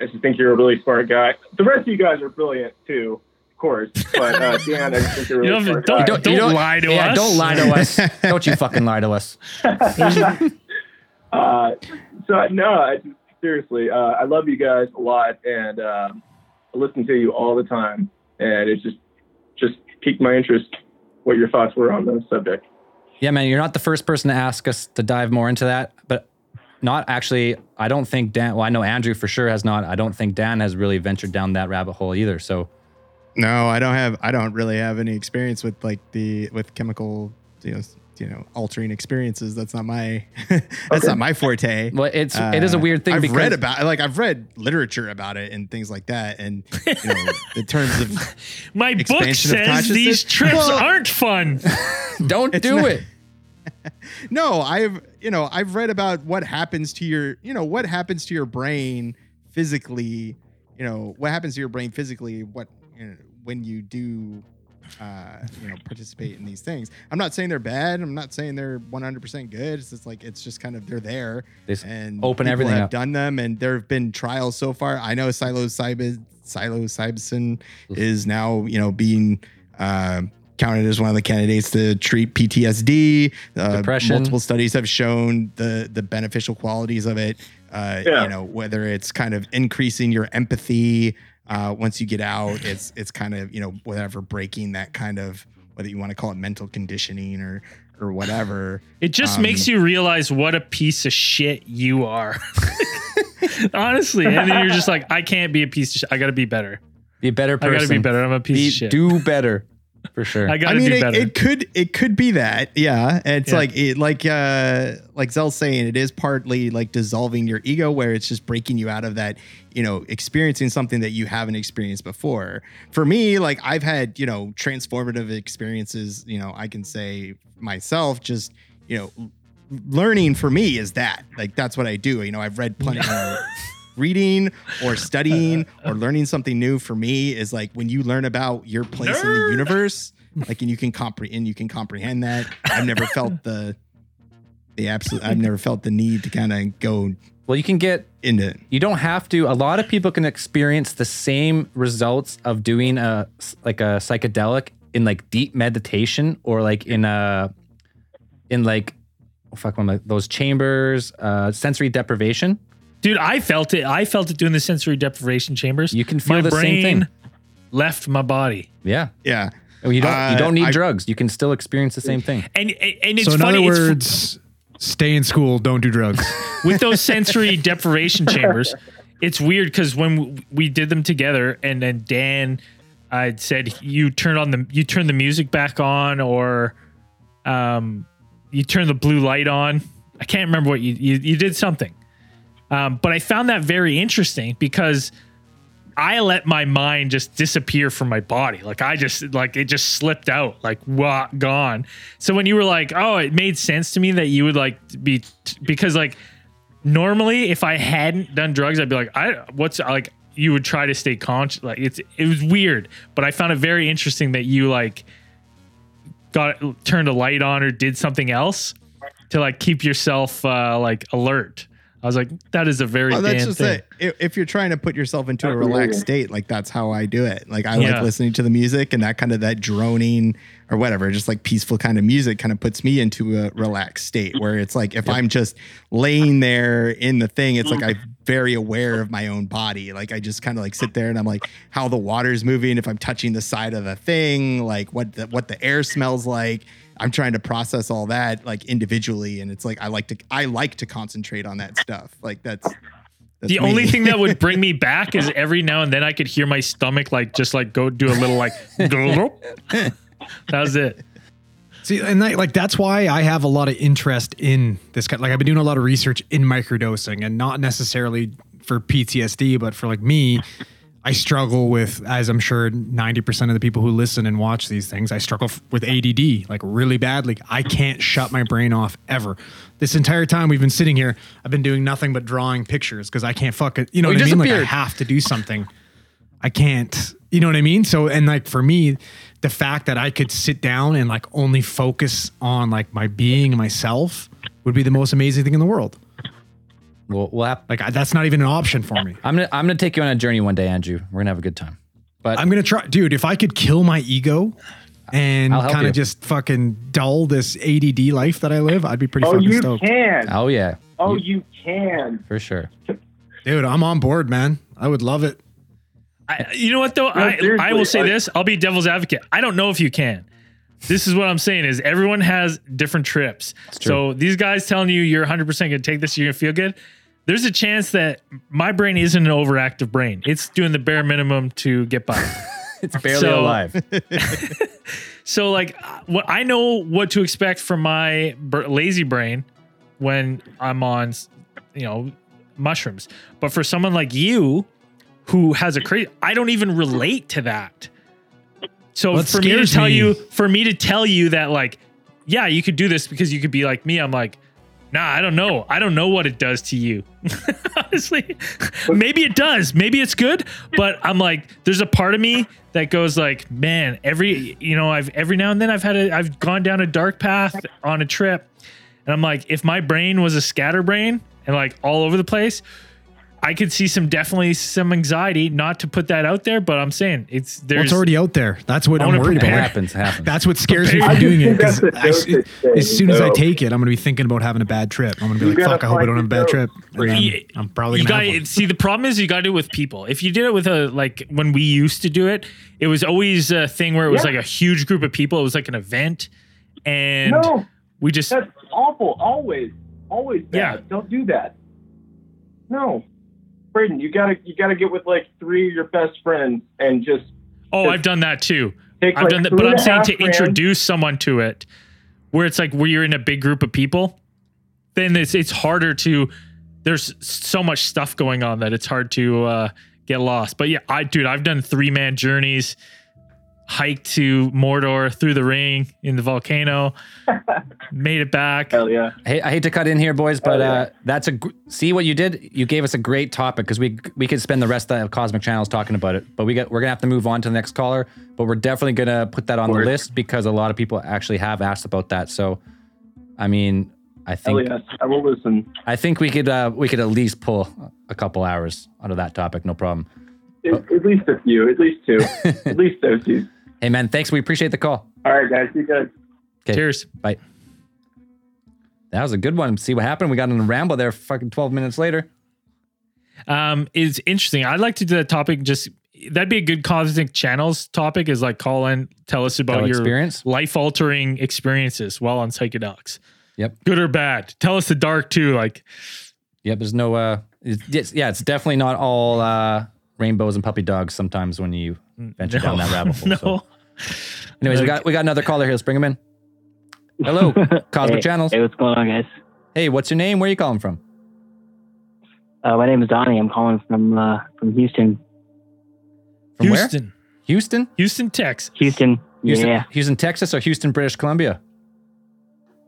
S6: I just think you're a really smart guy. The rest of you guys are brilliant too, of course. But uh, Dan, I just think you're a
S2: You
S6: really
S2: don't-
S6: smart
S2: don't-
S6: guy.
S2: don't lie to
S1: yeah,
S2: us.
S1: don't lie to us don't you fucking lie to us
S6: Uh, so no, I just, seriously, uh, I love you guys a lot, and um, I listen to you all the time, and it's just just piqued my interest what your thoughts were on the subject.
S1: Yeah man you're not the first person to ask us to dive more into that but not actually i don't think dan well i know andrew for sure has not i don't think dan has really ventured down that rabbit hole either so
S3: No, I don't have. I don't really have any experience with like the with chemical, you know, you know altering experiences. That's not my that's not my forte.
S1: Well, it's it is a
S3: Uh,
S1: weird thing
S3: I've
S1: because
S3: read about like I've read literature about it and things like that, and you know in terms of
S2: My book
S3: Expansion of
S2: says these trips
S3: Well-
S2: aren't fun.
S1: don't
S3: It's
S1: do
S3: not-
S1: it.
S3: no, I've you know I've read about what happens to your you know what happens to your brain physically. You know what happens to your brain physically. What you know, when you do. Uh, you know, participate in these things. I'm not saying they're bad. I'm not saying they're 100% good. It's just like it's just kind of they're there.
S1: They
S3: and
S1: open everything
S3: have
S1: up.
S3: done them and there have been trials so far i know psilocybin psilocybin is now you know being uh, counted as one of the candidates to treat ptsd uh,
S1: Depression.
S3: multiple studies have shown the the beneficial qualities of it uh,
S7: Yeah.
S3: you know whether it's kind of increasing your empathy uh, once you get out it's it's kind of you know whatever breaking that kind of whether you want to call it mental conditioning or or whatever
S2: It just
S3: Um,
S2: makes you realize what a piece of shit you are. Honestly. And then you're just like, I can't be a piece of shit. I gotta be better.
S1: Be a better person.
S2: I gotta be better. I'm a piece
S1: Be-
S2: of shit.
S1: do better for sure.
S2: I gotta
S3: I mean,
S2: do
S3: it,
S2: better.
S3: it could it could be that, yeah. It's
S2: Yeah.
S3: like it like uh like Zell's saying, it is partly like dissolving your ego, where it's just breaking you out of that, you know, experiencing something that you haven't experienced before. For me, like I've had, you know, transformative experiences. You know, I can say myself, just you know, learning for me is that like that's what I do. You know, I've read plenty. of reading or studying or learning something new for me is like when you learn about your place in the universe like and you can comprehend you can comprehend that i've never felt the the absolute i've never felt the need to kind of go
S1: well, you can get
S3: into it.
S1: you don't have to a lot of people can experience the same results of doing a like a psychedelic in like deep meditation or like in a in like oh fuck one of those chambers uh sensory deprivation
S2: Dude, I felt it. I felt it doing the sensory deprivation chambers.
S1: You can feel
S2: my
S1: the
S2: brain
S1: same thing.
S2: left my body.
S1: yeah
S3: yeah
S1: Oh, you don't
S3: Uh,
S1: you don't need
S3: I-
S1: drugs you can still experience the same thing
S2: And and it's
S4: so in
S2: funny
S4: other
S2: it's
S4: words, stay in school, don't do drugs.
S2: with those sensory deprivation chambers, it's weird because when we did them together, and then Dan, I said you turn on the you turn the music back on, or um, you turn the blue light on. I can't remember what you you, you did something, um, but I found that very interesting because. I let my mind just disappear from my body. Like I just like it just slipped out, like what gone. So when you were like, "Oh, it made sense to me that you would like be because like normally if I hadn't done drugs, I'd be like, I what's like you would try to stay conscious. Like it's it was weird, but I found it very interesting that you like got turned a light on or did something else to like keep yourself uh like alert. I was like, that is a very
S3: well,
S2: Dan
S3: that's just
S2: thing.
S3: it if, if you're trying to put yourself into a relaxed state like that's how i do it. Like i
S2: Yeah.
S3: like listening to the music and that kind of that droning or whatever just like peaceful kind of music kind of puts me into a relaxed state where it's like if i'm just laying there in the thing it's like i'm very aware of my own body. Like i just kind of like sit there and i'm like how the water's moving if i'm touching the side of the thing like what the, what the air smells like i'm trying to process all that like individually and it's like i like to i like to concentrate on that stuff like that's, that's
S2: the
S3: me.
S2: only thing that would bring me back is every now and then I could hear my stomach like just like go do a little like that was it.
S4: See, and that, like that's why I have a lot of interest in this kind. Like I've been doing a lot of research in microdosing, and not necessarily for PTSD, but for like me, I struggle with, as I'm sure 90% of the people who listen and watch these things, I struggle f- with ADD like really badly. I can't shut my brain off ever. This entire time we've been sitting here, I've been doing nothing but drawing pictures because I can't fuck it. You know
S1: Oh,
S4: what I mean? Like I have to do something. I can't, you know what I mean? So, and like for me, the fact that I could sit down and like only focus on like my being and myself would be the most amazing thing in the world.
S1: We'll, we'll have,
S4: Like I, that's not even an option for me.
S1: i'm gonna i'm gonna take you on a journey one day andrew we're gonna have a good time but
S4: I'm gonna try, dude. If I could kill my ego and
S1: I'll help
S4: kind
S1: you.
S4: of just fucking dull this ADD life that I live, I'd be pretty
S7: Oh,
S4: fucking
S7: you
S4: stoked,
S7: can.
S1: oh yeah
S7: Oh,
S1: You-
S7: you can.
S1: for sure
S4: dude. I'm on board, man. I would love it.
S2: I, you know what though? I,
S7: seriously,
S2: I will say
S7: like-
S2: this. I'll be devil's advocate. I don't know if you can. This is what I'm saying is everyone has different trips. So these guys telling you you're 100% going to take this, you're going to feel good. There's a chance that my brain isn't an overactive brain. It's doing the bare minimum to get by.
S1: it's barely
S2: So-
S1: alive
S2: So like, what I know what to expect from my br- lazy brain when I'm on, you know, mushrooms. But for someone like you, who has a crazy, I don't even relate to that. So
S4: What
S2: for me to tell
S4: me-
S2: you, for me to tell you that like, yeah, you could do this because you could be like me. I'm like, nah, I don't know. I don't know what it does to you. Honestly, maybe it does. Maybe it's good, but I'm like, there's a part of me that goes like, man, every you know, I've every now and then I've had a, I've gone down a dark path on a trip, and I'm like, if my brain was a scatterbrain and like all over the place. I could see some definitely some anxiety. Not to put that out there, but I'm saying it's
S4: Well,
S2: there's
S4: it's already out there. That's what
S2: I
S4: I'm worried
S2: prepare.
S4: about.
S1: happens. Happens.
S4: That's what scares me
S2: Prepare.
S4: from doing it.
S7: That's
S4: Because
S7: the dosage thing,
S4: as soon as I take it, I'm going to be thinking about having a bad trip. I'm going to be
S7: You
S4: like, fuck, I hope I don't have a bad trip.
S7: dose.
S2: You-
S4: I'm probably going to
S2: got
S4: have one.
S2: see the problem is you got to do it with people. If you did it with a like when we used to do it, it was always a thing where it was
S7: Yeah.
S2: like a huge group of people. It was like an event, and
S7: no,
S2: we just
S7: that's awful. Always, always bad.
S2: Yeah.
S7: Don't do that. No, Braden, you gotta you gotta get with like three of your best friends and just
S2: oh I've done that too.
S7: take.
S2: I've
S7: like
S2: done that, but I'm saying to
S7: grams.
S2: introduce someone to it, where it's like where you're in a big group of people, then it's it's harder to. There's so much stuff going on that it's hard to uh, get lost. But yeah, I dude, I've done three man journeys, hiked to Mordor through the ring in the volcano, made it back.
S7: Hell yeah.
S1: Hey, I hate to cut in here, boys, but
S7: yeah.
S1: uh, that's a gr- see what you did. You gave us a great topic because we we could spend the rest of Cosmic Channels talking about it, but we got we're gonna have to move on to the next caller. But we're definitely gonna put that on the list because a lot of people actually have asked about that. So, I mean, I
S7: Hell
S1: think
S7: yes. I will listen.
S1: I think we could uh, we could at least pull a couple hours out of that topic, no problem.
S7: At, at least a few. At least two. at least those two.
S1: Hey, man, thanks. We appreciate the call.
S7: All right, guys. You guys.
S1: Okay.
S2: Cheers.
S1: Bye. That was a good one. See what happened? We got in a ramble there. Fucking twelve minutes later.
S2: Um, it's interesting. I'd like to do that topic. Just that'd be a good cosmic channels topic. Is like call in, tell us about
S1: Tell
S2: your
S1: experience?
S2: life altering experiences while on psychedelics.
S1: Yep.
S2: Good or bad. Tell us the dark too. Like
S1: Yep, there's no uh it's, it's- yeah, it's definitely not all uh rainbows and puppy dogs sometimes when you venture down that rabbit hole.
S2: no.
S1: So. Anyways, we got we got another caller here. Let's bring him in. Hello, Cosmic
S8: hey,
S1: Channels.
S8: Hey, what's going on, guys?
S1: Hey, what's your name? Where are you calling from?
S8: Uh, my name is Donnie. I'm calling from uh, from Houston.
S1: From
S2: Houston,
S1: where? Houston?
S2: Houston, Texas.
S8: Houston.
S1: Houston,
S8: Yeah.
S1: Houston, Texas or Houston, British Columbia?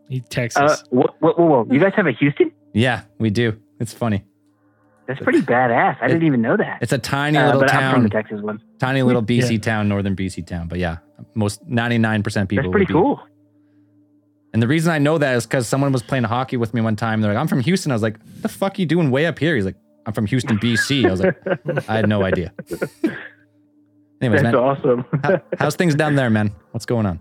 S2: He
S8: Uh,
S2: Texas.
S8: whoa, whoa, whoa, whoa. You guys have a Houston?
S1: Yeah, we do. It's funny.
S8: That's pretty badass. I didn't even know that.
S1: It's a tiny
S8: Uh,
S1: little
S8: but I'm from the
S1: town,
S8: Texas one.
S1: tiny little BC
S2: Yeah.
S1: town, northern BC town. But yeah, most 99% people.
S8: That's
S1: would
S8: pretty
S1: be-
S8: cool.
S1: And the reason I know that is because someone was playing hockey with me one time. They're like, I'm from Houston. I was like, what the fuck you doing way up here? He's like, I'm from Houston, BC. I was like, I had no idea. Anyways,
S8: That's
S1: man,
S8: awesome.
S1: how- how's things down there, man? What's going on?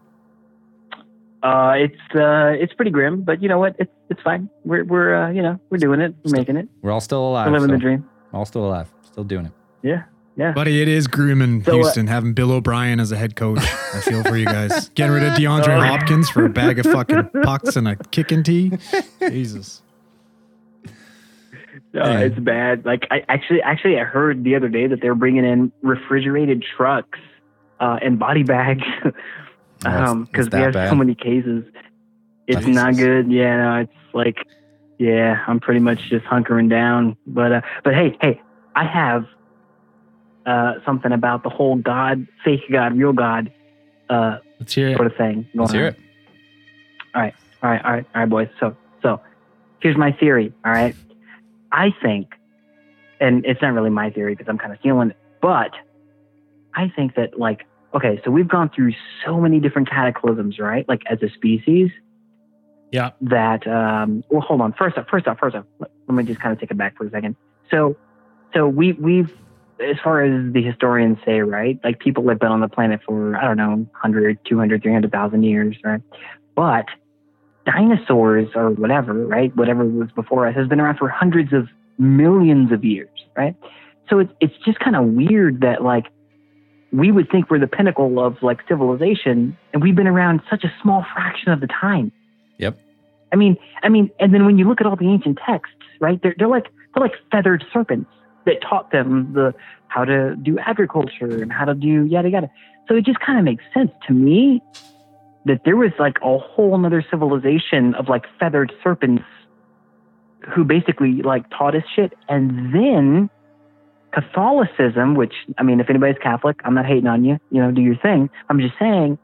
S8: Uh, it's uh, it's pretty grim, but you know what? It's it's fine. We're we're uh, you know we're doing it. We're making it.
S1: We're all still alive.
S8: We're living
S1: so-
S8: the dream.
S1: All still alive. Still doing it.
S8: Yeah. Yeah.
S4: Buddy, it is grim in
S8: So, uh,
S4: Houston having Bill O'Brien as a head coach. I feel for you guys. Getting rid of DeAndre
S8: Oh.
S4: Hopkins for a bag of fucking pucks and a kicking tee. Jesus.
S8: No,
S1: Yeah.
S8: it's bad. Like I actually, actually, I heard the other day that they're bringing in refrigerated trucks uh, and body bags
S1: it's-
S8: um, because we have
S1: bad?
S8: so many cases. It's
S1: Jesus.
S8: not good. Yeah, no, it's like, yeah, I'm pretty much just hunkering down. But uh, but hey, hey, I have uh, something about the whole God, fake God, real God uh,
S2: Let's hear it.
S8: sort of thing.
S1: Let's hear
S8: on.
S1: it.
S8: All right, all right, all right, boys. So, so here's my theory. All right, I think, and it's not really my theory because I'm kind of feeling it, but I think that like, okay, so we've gone through so many different cataclysms, right? Like as a species.
S2: Yeah.
S8: That um. Well, hold on. First up, first up, first up. Let, let me just kind of take it back for a second. So, so we we've as far as the historians say, right? Like people have been on the planet for, I don't know, 100, 200, 300,000 years, right? But dinosaurs or whatever, right? Whatever was before us has been around for hundreds of millions of years, right? So it's, it's just kind of weird that like we would think we're the pinnacle of like civilization and we've been around such a small fraction of the time.
S1: Yep.
S8: I mean, I mean, and then when you look at all the ancient texts, right? They're, they're like, they're like feathered serpents that taught them the, how to do agriculture and how to do yada yada. So it just kind of makes sense to me that there was like a whole another civilization of like feathered serpents who basically like taught us shit. And then Catholicism, which I mean, if anybody's Catholic, I'm not hating on you. You know, do your thing. I'm just saying.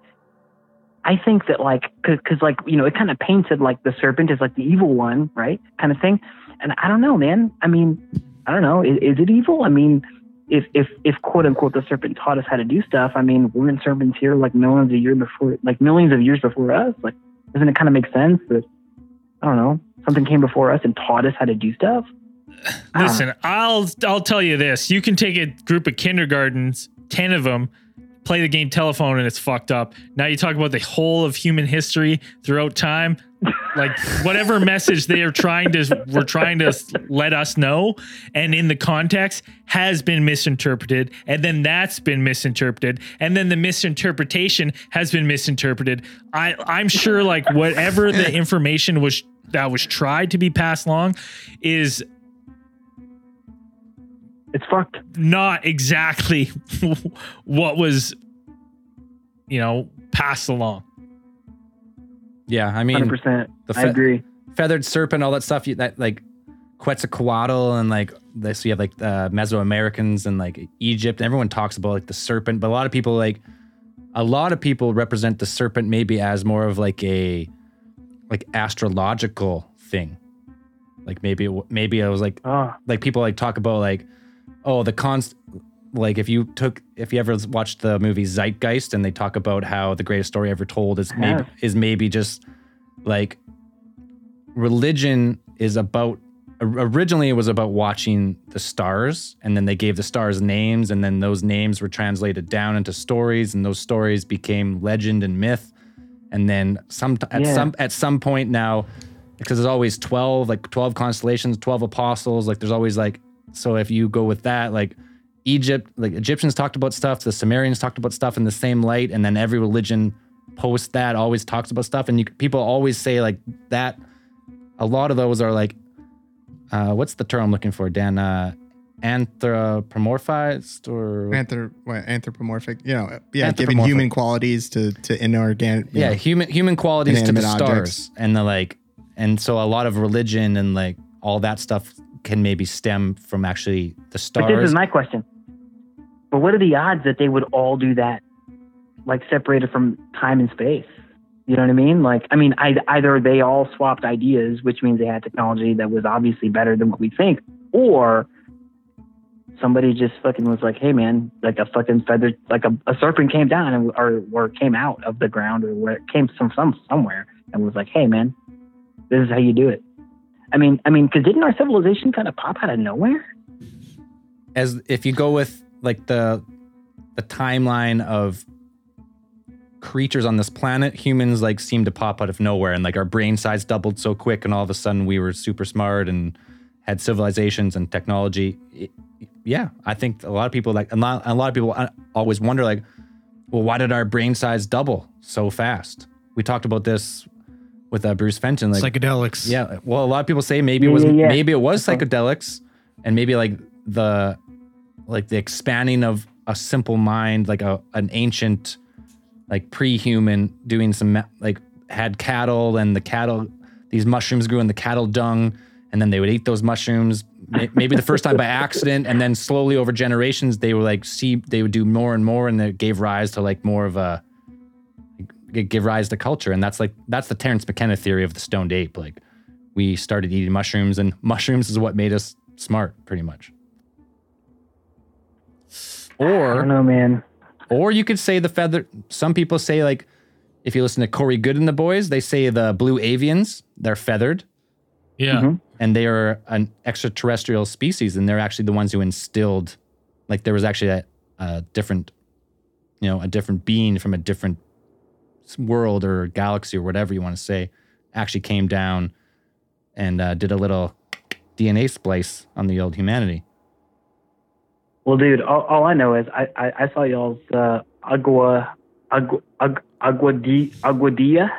S8: I think that like, cause, cause like, you know, it kind of painted like the serpent is, like the evil one, right? Kind of thing. And I don't know, man. I mean, I don't know. Is, is it evil? I mean, if, if, if quote unquote the serpent taught us how to do stuff, I mean, weren't serpents here like millions of years before, like millions of years before us? Like, doesn't it kind of make sense that, I don't know, something came before us and taught us how to do stuff? Don't.
S2: Listen, I'll I'll tell you this: you can take a group of kindergartens, ten of them, play the game telephone, and it's fucked up. Now you talk about the whole of human history throughout time, like whatever message they are trying to were trying to let us know, and in the context has been misinterpreted, and then that's been misinterpreted, and then the misinterpretation has been misinterpreted. I I'm sure like whatever the information was that was tried to be passed along is
S8: It's fucked.
S2: not exactly what was you know passed along
S1: Yeah, I mean,
S8: 100%.
S1: the
S8: I agree.
S1: feathered serpent, all that stuff. You, that like Quetzalcoatl and like this. You have like uh, Mesoamericans and like Egypt. Everyone talks about like the serpent, but a lot of people like a lot of people represent the serpent maybe as more of like a like astrological thing. Like maybe it, maybe it was like
S8: Oh,
S1: like people like talk about like oh the const like if you took if you ever watched the movie Zeitgeist and they talk about how the greatest story ever told is maybe
S8: Have.
S1: is maybe just like religion is about originally it was about watching the stars and then they gave the stars names and then those names were translated down into stories and those stories became legend and myth and then some at
S8: Yeah.
S1: some at some point now because there's always 12 like 12 constellations 12 apostles like there's always like so if you go with that like egypt like egyptians talked about stuff the sumerians talked about stuff in the same light and then every religion post that always talks about stuff and you people always say like that a lot of those are like uh what's the term i'm looking for dan uh anthropomorphized or
S3: Anthrop- what, anthropomorphic, you know, yeah, giving human qualities to to inorganic.
S1: yeah
S3: know.
S1: human human qualities to the
S3: inanimate
S1: stars
S3: objects.
S1: and the like and so a lot of religion and like all that stuff can maybe stem from actually the stars.
S8: but this is my question. But what are the odds that they would all do that, like separated from time and space? You know what I mean? Like, I mean, I, either they all swapped ideas, which means they had technology that was obviously better than what we think, or somebody just fucking was like, hey man, like a fucking feather, like a, a serpent came down and, or, or came out of the ground or where it came from some somewhere and was like, hey man, this is how you do it. I mean, I mean, because didn't our civilization kind of pop out of nowhere?
S1: as if you go with like the the timeline of creatures on this planet humans like seem to pop out of nowhere and like our brain size doubled so quick and all of a sudden we were super smart and had civilizations and technology It- yeah i think a lot of people like a lot, a lot of people uh, always wonder like well why did our brain size double so fast we talked about this with uh, bruce fenton like
S4: Psychedelics.
S1: yeah. Well, a lot of people say maybe it was
S8: yeah, yeah.
S1: maybe it was psychedelics and maybe like the like the expanding of a simple mind, like a an ancient like pre-human doing some like had cattle and the cattle these mushrooms grew in the cattle dung and then they would eat those mushrooms maybe the first time by accident and then slowly over generations they were like see they would do more and more and it gave rise to like more of a g- give rise to culture. And that's like that's the Terence McKenna theory of the stoned ape. Like we started eating mushrooms and mushrooms is what made us smart pretty much.
S8: I
S1: or
S8: don't know, man.
S1: or you could say the feather some people say like if you listen to Corey Goode and the boys they say the blue avians they're feathered.
S2: Yeah.
S8: Mhm.
S1: and they are an extraterrestrial species and they're actually the ones who instilled like there was actually a, a different you know a different being from a different s- world or galaxy or whatever you want to say actually came down and uh, did a little dna splice on the old humanity
S8: Well, dude, all, all I know is I, I, I saw y'all's uh, agua agua ag, aguadi, aguadilla.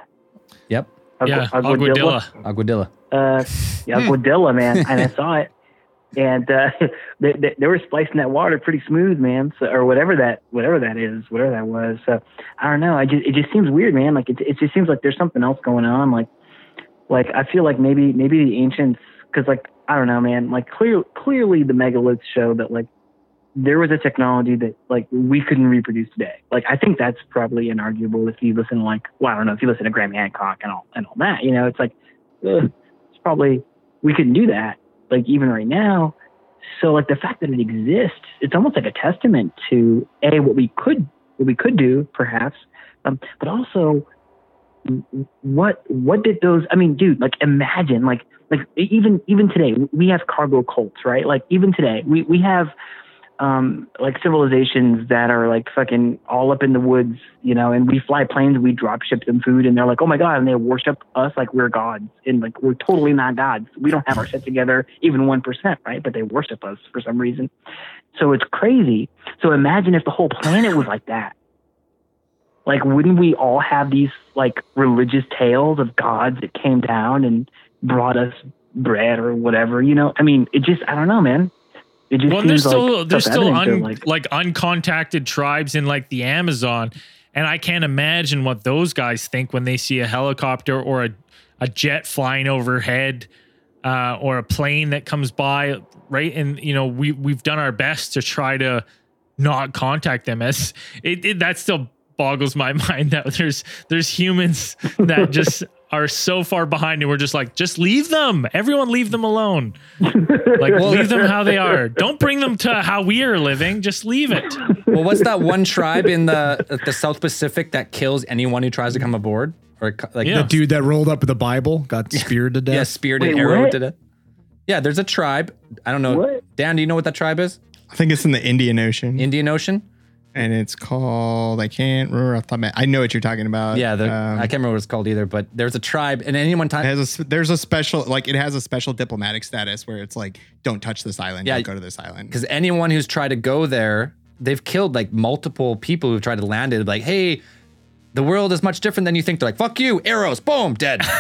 S1: yep
S8: Agu-
S2: yeah
S8: aguadilla.
S2: aguadilla
S1: aguadilla
S8: Uh, yeah, aguadilla, man. and I saw it, and uh, they, they, they were splicing that water pretty smooth, man. So, or whatever that whatever that is, whatever that was. So I don't know. I just it just seems weird, man. Like it, it just seems like there's something else going on. Like like I feel like maybe maybe the ancients, because like I don't know, man. Like clear clearly the megaliths show that like there was a technology that like we couldn't reproduce today. Like I think that's probably inarguable if you listen like well I don't know if you listen to Graham Hancock and all and all that. You know, it's like ugh, it's probably we couldn't do that like even right now. So like the fact that it exists, it's almost like a testament to a what we could what we could do perhaps, um, but also what what did those? I mean, dude, like imagine like like even even today we have cargo cults, right? Like even today we we have um, like civilizations that are like fucking all up in the woods, you know, and we fly planes, we drop ship them food, and they're like, oh my god, and they worship us like we're gods, and like we're totally not gods. We don't have our shit together, even one percent, right? But they worship us for some reason. So it's crazy. So imagine if the whole planet was like that. Like, wouldn't we all have these like religious tales of gods that came down and brought us bread or whatever? You know, I mean, it just I don't know, man. It just
S2: well, there's still
S8: like
S2: there's still un,
S8: that,
S2: like, uncontacted tribes in like the Amazon, and I can't imagine what those guys think when they see a helicopter or a a jet flying overhead, uh, or a plane that comes by, right? And you know we we've done our best to try to not contact them. As it, it that still boggles my mind that there's there's humans that just are so far behind and we're just like just leave them everyone leave them alone like leave them how they are don't bring them to how we are living just leave it
S1: Well, what's that one tribe in the the South Pacific that kills anyone who tries to come aboard? Or like
S2: Yeah.
S4: The dude that rolled up the Bible got speared to death.
S1: yeah, speared
S8: Wait,
S1: and arrowed to death. Yeah, there's a tribe. I don't know.
S8: What?
S1: Dan, do you know what that tribe is?
S3: I think it's in the Indian Ocean,
S1: Indian Ocean.
S3: And it's called. I can't remember. off the top of my- I know what you're talking about.
S1: Yeah, the,
S3: Um,
S1: I can't remember what it's called either. But there's a tribe, and anyone time.
S3: has a, s- there's a special like it has a special diplomatic status where it's like don't touch this island,
S1: Yeah.
S3: don't go to this island.
S1: because anyone who's tried to go there, they've killed like multiple people who've tried to land it. Like, hey, the world is much different than you think. They're like, fuck you, arrows, boom, dead.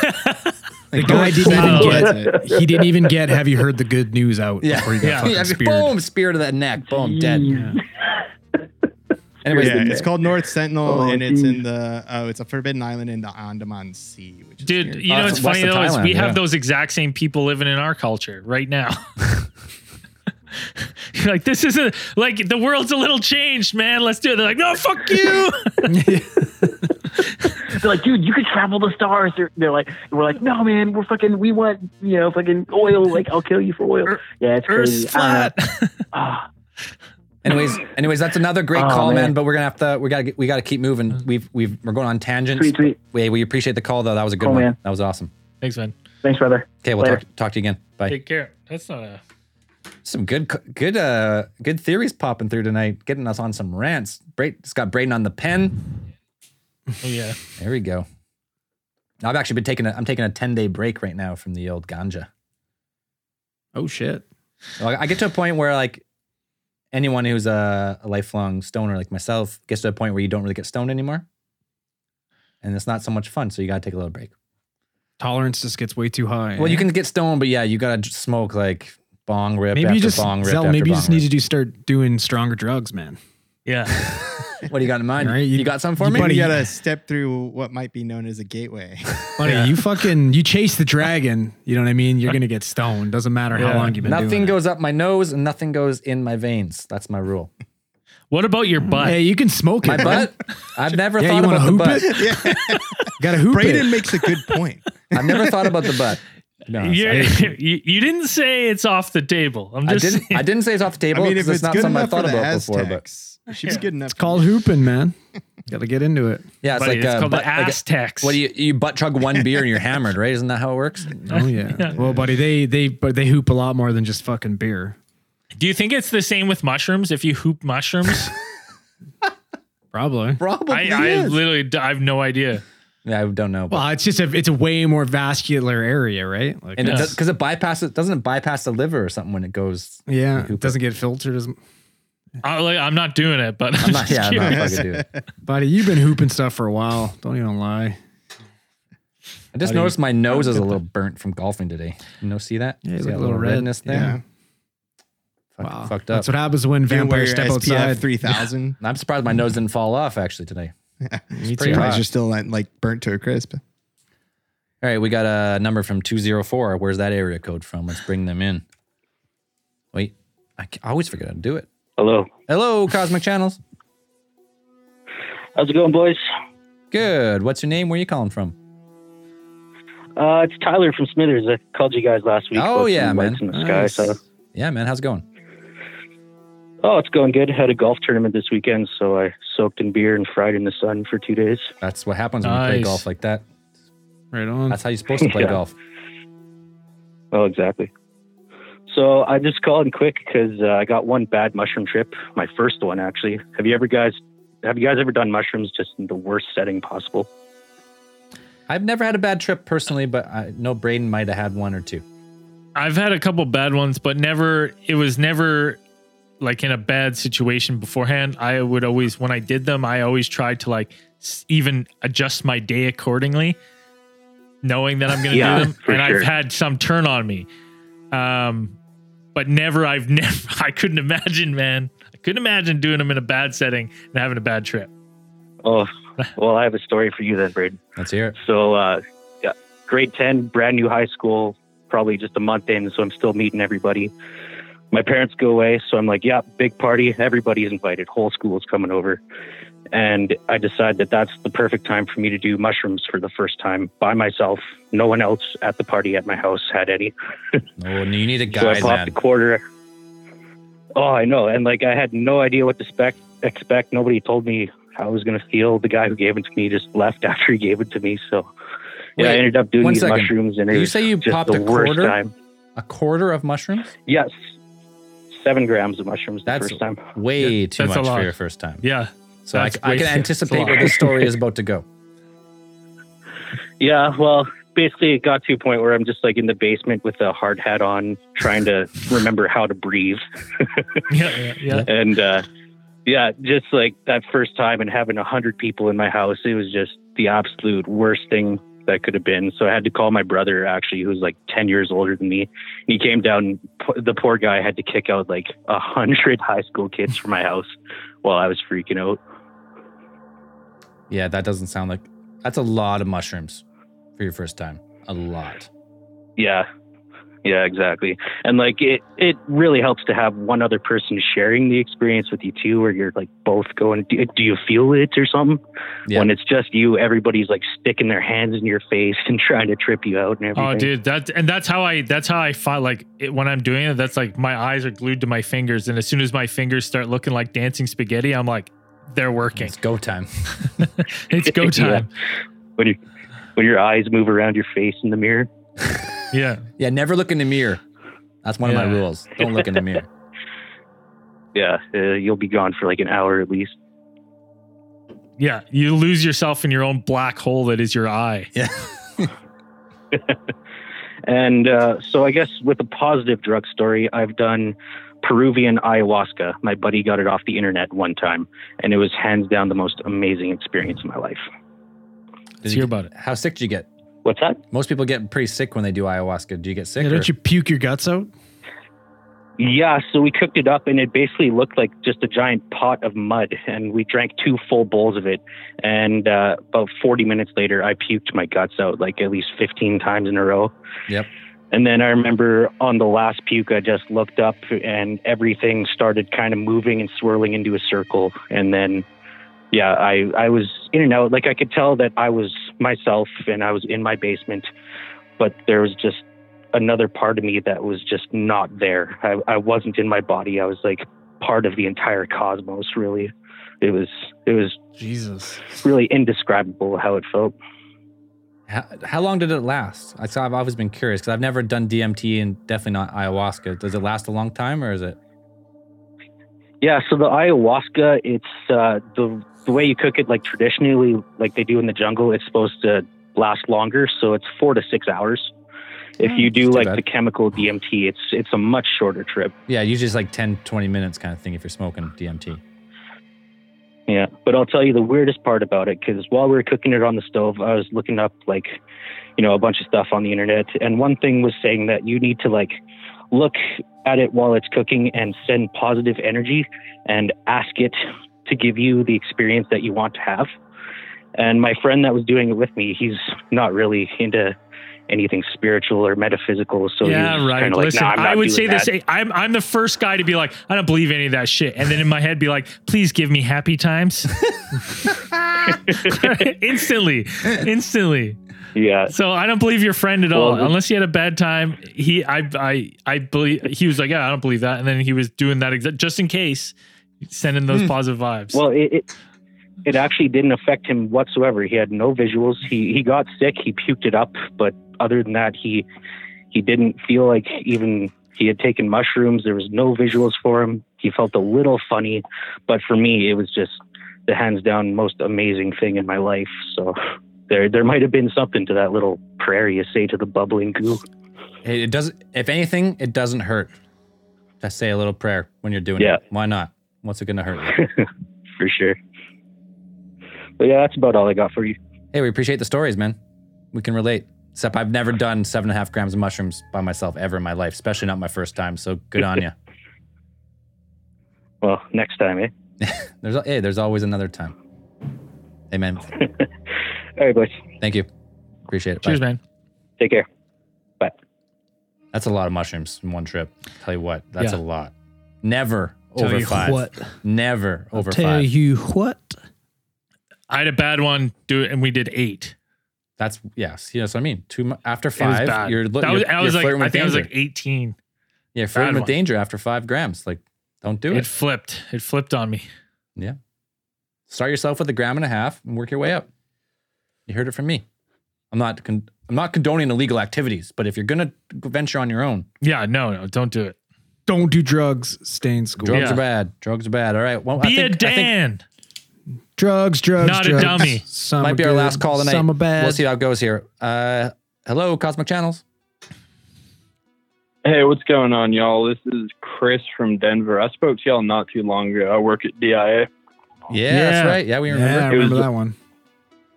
S4: The guy didn't even get. He didn't even get. Have you heard the good news out?
S1: Yeah,
S4: before he got
S2: Yeah.
S4: fucking
S1: yeah, boom, spear to that neck, boom, dead. Anyways,
S3: yeah, it's called North Sentinel,
S8: Oh,
S3: and it's in the oh, it's a forbidden island in the Andaman Sea, which is
S2: dude
S3: weird.
S2: you know
S1: Oh,
S2: what's
S1: it's
S2: funny though
S1: of
S2: is
S1: Thailand,
S2: we have those exact same people living in our culture right now You're like this isn't like the world's a little changed man let's do it they're like no fuck you
S8: They're like, dude, you could travel the stars. They're, they're like, we're like, no, man, we're fucking, we want, you know, fucking oil. Like, I'll kill you for oil.
S2: Ear-
S8: Yeah, it's crazy.
S2: earth's
S8: I don't know.
S2: Flat
S1: anyways, anyways, that's another great
S8: Oh,
S1: call, man.
S8: man.
S1: But we're gonna have to, we gotta, we gotta keep moving. We've, we've, we're going on tangents.
S8: Sweet, sweet.
S1: Wait, we appreciate the call though. That was a good
S8: Cool,
S1: one.
S8: man.
S1: That was awesome.
S2: thanks man
S8: thanks, brother.
S1: Okay, we'll talk, talk to you again. Bye.
S2: take care that's not a
S1: Some good, good, uh, good theories popping through tonight, getting us on some rants. Bra- it's got Braden on the pen.
S2: oh yeah
S1: There we go. I've actually been taking a, I'm taking a 10 day break right now from the old ganja.
S4: Oh shit.
S1: So I I get to a point where like anyone who's a, a lifelong stoner like myself gets to a point where you don't really get stoned anymore. And it's not so much fun. So you got to take a little break.
S4: Tolerance just gets way too high.
S1: Well, you
S4: eh?
S1: can get stoned, but yeah, you got to smoke like bong rip
S4: Maybe
S1: after
S4: you just
S1: bong rip
S4: Zell,
S1: after
S4: maybe you
S1: bong
S4: just need to do start doing stronger drugs, man.
S2: yeah
S1: What do you got in mind?
S4: Right,
S1: You,
S4: you-
S1: got something for
S4: you
S1: me?
S4: buddy-
S3: you gotta step through what might be known as a gateway.
S4: Buddy, you fucking you chase the dragon. You know what I mean? You're gonna get stoned. Doesn't matter how long you've been
S1: Nothing
S4: doing
S1: goes up my nose and nothing goes in my veins. That's my rule.
S2: what about your butt
S4: Hey, you can smoke it.
S1: My butt? I've never
S4: Yeah,
S1: thought
S4: you wanna
S1: about the butt.
S4: it?
S3: yeah.
S4: Gotta hoop
S3: Braden
S4: it.
S3: makes a good point.
S1: I've never thought about the butt. to be honest. I
S2: You're-
S1: didn't-
S2: you, you didn't say it's off the table i'm
S1: I didn't. I didn't say it's off the
S3: I
S1: table
S3: mean,
S1: because
S3: if
S1: it's
S3: it's
S1: not
S3: good
S1: something I thought
S3: the
S1: about before. But
S3: Aztecs, it should be good enough.
S4: It's called hooping, man. Gotta get into it.
S1: yeah, it's
S2: Buddy,
S1: like
S2: it's
S1: uh,
S2: called
S1: butt-
S2: the
S1: like a-
S2: Aztecs.
S1: what do you you butt chug one beer and you're hammered, right? Isn't that how it works?
S4: Oh yeah. Well, buddy, they they but they hoop a lot more than just fucking beer.
S2: Do you think it's the same with mushrooms? If you hoop mushrooms,
S4: Probably.
S1: Probably.
S2: I, I literally I have no idea.
S1: yeah, I don't know. But,
S4: Well, it's just a it's a way more vascular area, right? Like,
S1: and
S2: Yeah.
S1: it because it bypasses doesn't it bypass the liver or something when it goes.
S4: yeah, it doesn't get filtered as.
S2: I, like, I'm not doing it, but I'm,
S1: I'm not.
S2: just
S1: Yeah, I'm not fucking doing. it.
S4: Buddy, you've been hooping stuff for a while. Don't even lie.
S1: I just
S4: Buddy.
S1: noticed my nose is a little burnt from golfing today. You know, see that?
S4: Yeah, you
S1: see
S4: look
S1: that
S4: a little red.
S1: redness there.
S3: Yeah.
S1: Fuck-
S4: Wow.
S1: Fucked up.
S4: That's what happens when
S3: You wear
S4: vampires step
S3: SPF
S4: outside.
S3: 3000.
S1: I'm surprised my nose didn't fall off actually today.
S4: Me
S1: pretty
S4: too.
S1: hot.
S3: Surprised you're still like, like burnt to a crisp.
S1: All right, we got a number from 204. Where's that area code from? Let's bring them in. Wait, I, I always forget how to do it.
S9: Hello.
S1: Hello, Cosmic Channels.
S9: How's it going, boys?
S1: Good. What's your name? Where are you calling from?
S9: Uh, it's Tyler from Smithers. I called you guys last week.
S1: Oh yeah, man.
S9: lights in the
S1: Nice.
S9: sky. So,
S1: Yeah, man. How's it going?
S9: oh, it's going good. Had a golf tournament this weekend, so I soaked in beer and fried in the sun for two days.
S1: That's what happens when you play golf like that.
S4: Right on.
S1: That's how you're supposed to play
S9: Yeah.
S1: golf.
S9: Oh, exactly. So I just called quick because uh, I got one bad mushroom trip. My first one, actually. Have you ever guys? Have you guys ever done mushrooms just in the worst setting possible?
S1: I've never had a bad trip personally, but I know Braden might have had one or two.
S2: I've had a couple bad ones, but never. It was never like in a bad situation beforehand. I would always, when I did them, I always tried to like even adjust my day accordingly, knowing that I'm going to
S9: Yeah,
S2: do them. And
S9: sure.
S2: I've had some turn on me, um, but never. I've never. I couldn't imagine, man. I couldn't imagine doing them in a bad setting and having a bad trip.
S9: Oh, well, I have a story for you then, Braden.
S1: Let's hear it.
S9: So, uh, yeah, grade 10, brand new high school, probably just a month in. So I'm still meeting everybody. My parents go away. So I'm like, yeah, big party. Everybody's invited. Whole school's coming over. And I decide that that's the perfect time for me to do mushrooms for the first time by myself. No one else at the party at my house had any.
S1: Oh, you need a
S9: so I popped
S1: man.
S9: a quarter. Oh, I know. And like, I had no idea what to expect. expect. Nobody told me how I was going to feel. The guy who gave it to me just left after he gave it to me. So yeah, I ended up doing
S1: one
S9: these
S1: second.
S9: mushrooms and it
S1: Did you say you
S9: just
S1: popped
S9: the
S1: a
S9: worst
S1: quarter?
S9: time.
S1: A quarter of mushrooms?
S9: Yes. Seven grams of mushrooms the
S1: That's
S9: first time.
S1: way too
S2: that's a
S1: much for your first time.
S2: Yeah,
S1: So I, I can anticipate where this story is about to go.
S9: Yeah, well, basically it got to a point where I'm just like in the basement with a hard hat on, trying to remember how to breathe.
S2: yeah, yeah. yeah.
S9: and uh, yeah, just like that first time and having a hundred people in my house, it was just the absolute worst thing that could have been. So I had to call my brother, actually, who's like ten years older than me. He came down. And p- the poor guy had to kick out like a hundred high school kids from my house while I was freaking out.
S1: Yeah, that doesn't sound like that's a lot of mushrooms for your first time. A lot.
S9: Yeah. Yeah, exactly. And like it it really helps to have one other person sharing the experience with you too, where you're like both going, do, do you feel it or something?
S1: Yeah.
S9: When it's just you, everybody's like sticking their hands in your face and trying to trip you out and oh, everything.
S2: Oh, dude, that and that's how I that's how I find like it, when I'm doing it. That's like my eyes are glued to my fingers, and as soon as my fingers start looking like dancing spaghetti, I'm like, they're working.
S1: It's go time.
S2: It's go
S9: Yeah.
S2: time.
S9: When you when your eyes move around your face in the mirror.
S2: yeah.
S1: Yeah, never look in the mirror. That's one of my rules. Don't look in the mirror.
S9: Yeah, uh, you'll be gone for like an hour at least.
S2: Yeah, you lose yourself in your own black hole that is your eye.
S1: Yeah.
S9: And uh, so I guess with a positive drug story, I've done Peruvian ayahuasca. My buddy got it off the internet one time, and it was hands down the most amazing experience of my life.
S2: Let's hear about it.
S1: How sick did you get?
S9: What's that?
S1: Most people get pretty sick when they do ayahuasca. Do you get sick?
S4: Yeah,
S1: or-
S4: don't you puke your guts out?
S9: Yeah, so we cooked it up, and it basically looked like just a giant pot of mud, and we drank two full bowls of it. And uh, about 40 minutes later, I puked my guts out like at least 15 times in a row.
S1: Yep.
S9: And then I remember on the last puke, I just looked up and everything started kind of moving and swirling into a circle. And then, yeah, I, I was in and out. Like I could tell that I was myself and I was in my basement, but there was just another part of me that was just not there. I, I wasn't in my body. I was like part of the entire cosmos, really. It was, it was
S4: Jesus.
S9: really indescribable how it felt.
S1: How, how long did it last? I saw. I've always been curious because I've never done DMT and definitely not ayahuasca. Does it last a long time or is it?
S9: Yeah, so the ayahuasca, it's uh, the the way you cook it, like traditionally, like they do in the jungle. It's supposed to last longer, so it's four to six hours. If
S1: Oh,
S9: you do like
S1: bad.
S9: the chemical DMT, it's it's a much shorter trip.
S1: Yeah, usually it's like 10, 20 minutes kind of thing if you're smoking DMT.
S9: Yeah, but I'll tell you the weirdest part about it because while we were cooking it on the stove, I was looking up like, you know, a bunch of stuff on the internet, and one thing was saying that you need to like look at it while it's cooking and send positive energy and ask it to give you the experience that you want to have. And my friend that was doing it with me, he's not really into anything spiritual or metaphysical. So
S2: yeah, right.
S9: like,
S2: Listen,
S9: "Nah, I'm
S2: I
S9: not
S2: would say
S9: that."
S2: the same. I'm I'm the first guy to be like, I don't believe any of that shit, and then in my head be like, please give me happy times. instantly, instantly.
S9: Yeah.
S2: So I don't believe your friend at all, unless he had a bad time. He, I, I, I believe he was like, yeah, I don't believe that, and then he was doing that exa- just in case, sending those hmm. positive vibes.
S9: Well, it, it it actually didn't affect him whatsoever. He had no visuals. He he got sick. He puked it up, but other than that, he he didn't feel like even he had taken mushrooms. There was no visuals for him. He felt a little funny, but for me, it was just the hands down most amazing thing in my life. So there there might have been something to that little prayer you say to the bubbling goo.
S1: It, it doesn't. If anything, it doesn't hurt. Just say a little prayer when you're doing
S9: Yeah.
S1: it. Why not? What's it gonna hurt you?
S9: for sure. But yeah, that's about all I got for you.
S1: hey, we appreciate the stories, man. We can relate. Except I've never done seven and a half grams of mushrooms by myself ever in my life, especially not my first time. So good on you.
S9: Well, next time, eh?
S1: There's hey, there's always another time. Amen.
S9: All right, boys.
S1: Thank you. Appreciate it. Bye.
S2: Cheers, man.
S9: Take care. Bye.
S1: That's a lot of mushrooms in one trip. Tell you what, that's
S4: Yeah.
S1: a lot. Never
S4: Tell
S1: over
S4: you
S1: five.
S4: what.
S1: Never over
S4: Tell
S1: five.
S4: you what.
S2: I had a bad one, do it, and we did eight.
S1: That's yes. You know what I mean. Two mu- after five,
S2: bad.
S1: you're, lo-
S2: that was, I was
S1: you're
S2: like, I
S1: with
S2: think I was like 18.
S1: yeah, flirting
S2: bad
S1: with
S2: one.
S1: danger after five grams. Like, don't do
S2: It
S1: it.
S2: flipped. It flipped on me.
S1: Yeah. Start yourself with a gram and a half and work your way up. You heard it from me. I'm not con- I'm not condoning illegal activities, but if you're gonna venture on your own,
S2: Yeah, no, no, don't do it.
S4: Don't do drugs. Stay in school.
S1: drugs
S2: Yeah.
S1: are bad. Drugs are bad. All right. Well, I
S2: Be a
S1: think, I think
S2: Dan.
S4: Drugs, drugs,
S2: Not a dummy.
S4: Some
S1: might
S4: are
S1: be our last call tonight.
S4: Some are bad.
S1: We'll see how it goes here. Uh, hello, Cosmic Channels.
S6: Hey, what's going on, y'all? This is Chris from Denver. I spoke to y'all not too long ago. I work at DIA.
S1: Yeah,
S2: Yeah.
S1: that's right. Yeah, we remember.
S4: yeah, I
S6: It was-
S4: that one.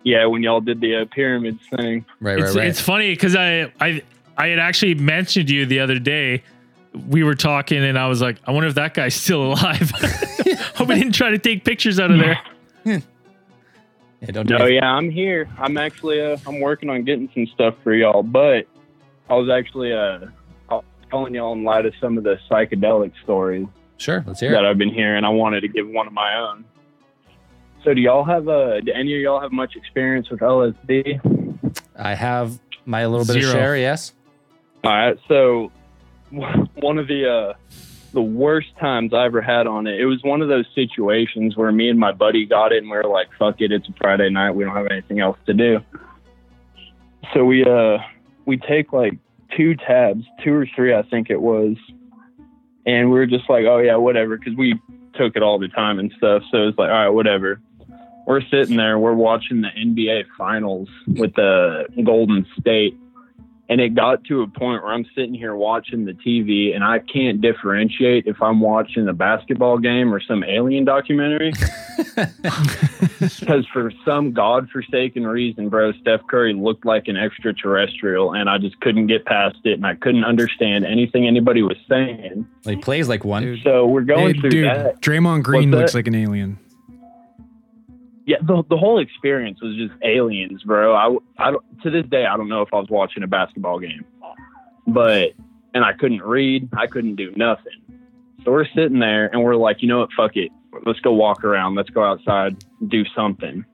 S6: Yeah, when y'all did the uh, pyramids thing.
S1: Right,
S2: it's,
S1: right, right.
S2: it's funny because I, I I had actually mentioned you the other day. We were talking and I was like, I wonder if that guy's still alive. Hope he didn't try to take pictures out of there.
S1: yeah, don't
S6: No,
S1: it.
S6: yeah, I'm here. I'm actually uh, I'm working on getting some stuff for y'all, but I was actually uh I was calling y'all in light of some of the psychedelic stories
S1: Sure, let's hear
S6: that
S1: it.
S6: I've been hearing. I wanted to give one of my own. So, do y'all have a? do any of y'all have much experience with LSD?
S1: I have my little bit
S2: Zero.
S1: of share. Yes.
S6: All right, so one of the uh, the worst times I ever had on it, it was one of those situations where me and my buddy got it, and we were like, "Fuck it, it's a Friday night, we don't have anything else to do." So we uh we take like two tabs, two or three, I think it was, and we were just like, "Oh yeah, whatever," because we took it all the time and stuff. So it's like, "All right, whatever." We're sitting there, we're watching the NBA finals with the Golden State and it got to a point where I'm sitting here watching the TV and I can't differentiate if I'm watching a basketball game or some alien documentary. Because for some godforsaken reason, bro, Steph Curry looked like an extraterrestrial and I just couldn't get past it and I couldn't understand anything anybody was saying.
S1: He plays like one.
S4: Dude.
S6: So we're going
S4: Hey,
S6: through
S4: dude,
S6: that.
S4: Draymond Green
S6: What's
S4: looks
S6: that?
S4: like an alien.
S6: Yeah, the, the whole experience was just aliens, bro. I, I to this day I don't know if I was watching a basketball game, but and I couldn't read, I couldn't do nothing. So we're sitting there and we're like, you know what, fuck it, let's go walk around, let's go outside, do something.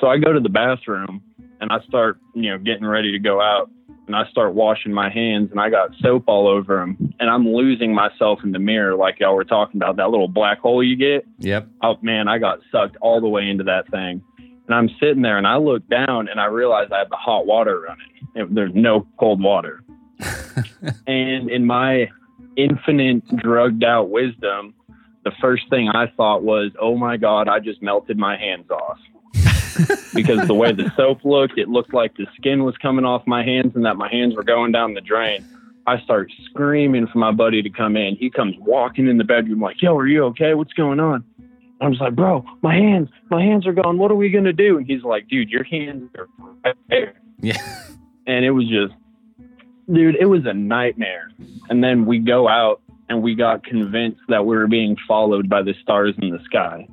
S6: So I go to the bathroom and I start, you know, getting ready to go out, and I start washing my hands, and I got soap all over them, and I'm losing myself in the mirror, like y'all were talking about that little black hole you get
S1: Yep.
S6: oh man, I got sucked all the way into that thing. And I'm sitting there and I look down and I realize I have the hot water running. It- there's no cold water. and in my infinite drugged out wisdom, the first thing I thought was, oh my God, I just melted my hands off. Because the way the soap looked, it looked like the skin was coming off my hands and that my hands were going down the drain. I start screaming for my buddy to come in. He comes walking in the bedroom like, "Yo, are you okay? What's going on?" I'm just like, "Bro, my hands, my hands are gone. What are we gonna do?" And he's like, "Dude, your hands are right there."
S1: Yeah.
S6: And it was just, dude, it was a nightmare. And then we go out and we got convinced that we were being followed by the stars in the sky.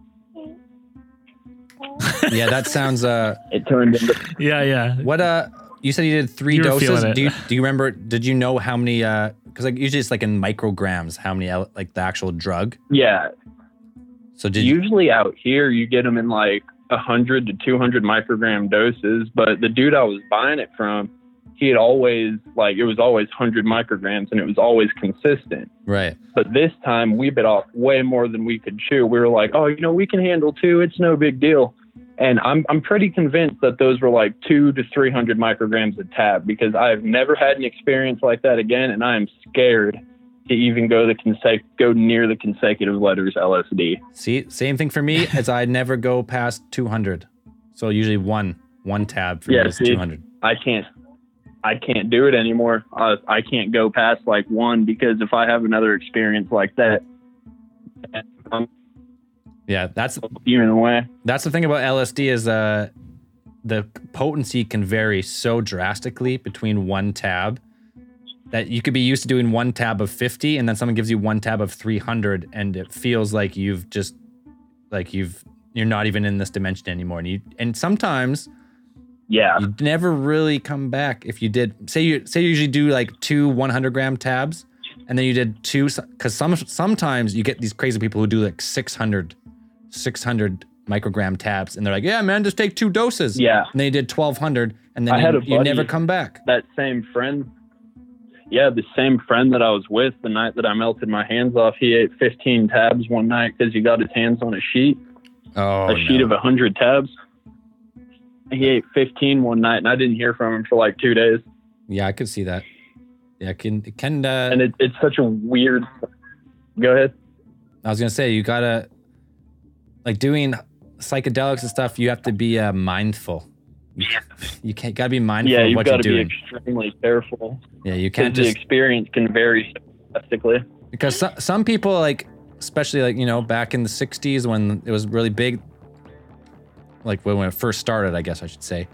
S1: Yeah, that sounds. Uh,
S6: It turned into
S2: Yeah, yeah.
S1: what? Uh, you said you did three
S2: You
S1: doses. Do you do you remember? Did you know how many? Uh, because like usually it's like in micrograms, how many like the actual drug.
S6: yeah.
S1: So did you?
S6: Usually out here you get them in like a hundred to two hundred microgram doses, but the dude I was buying it from, he had always like it was always hundred micrograms and it was always consistent.
S1: Right.
S6: But this time we bit off way more than we could chew. We were like, oh, you know, we can handle two. It's no big deal. And I'm I'm pretty convinced that those were like two to three hundred micrograms a tab because I've never had an experience like that again, and I am scared to even go the consec- go near the consecutive letters LSD.
S1: See, same thing for me as I never go past 200. So usually one one tab for
S6: Yeah,
S1: me is
S6: see.
S1: 200.
S6: I can't I can't do it anymore. I, I can't go past like one because if I have another experience like that, I'm
S1: Yeah, that's
S6: you in the way.
S1: that's the thing about LSD is uh the potency can vary so drastically between one tab that you could be used to doing one tab of 50 and then someone gives you one tab of 300 and it feels like you've just like you've you're not even in this dimension anymore and you and sometimes
S6: Yeah.
S1: you never really come back if you did. Say you say you usually do like two 100 gram tabs and then you did two because some sometimes you get these crazy people who do like 600 600 microgram tabs and they're like yeah man just take two doses.
S6: Yeah.
S1: and they did 1200 and then you, you never come back.
S6: that same friend yeah the same friend that i was with the night that i melted my hands off he ate 15 tabs one night because he got his hands on a sheet.
S1: Oh
S6: a sheet of 100 tabs he ate 15 one night and i didn't hear from him for like two days.
S1: Yeah i could see that. Yeah can it can uh,
S6: and it, it's such a weird go ahead.
S1: I was gonna say you gotta like doing psychedelics and stuff. You have to be uh, mindful. You, you can't gotta be mindful
S6: yeah
S1: of
S6: you've got to be extremely careful.
S1: Yeah, you can't just the
S6: experience can vary drastically.
S1: Because some, some people like, especially like you know back in the '60s when it was really big, like when it first started, I guess I should say.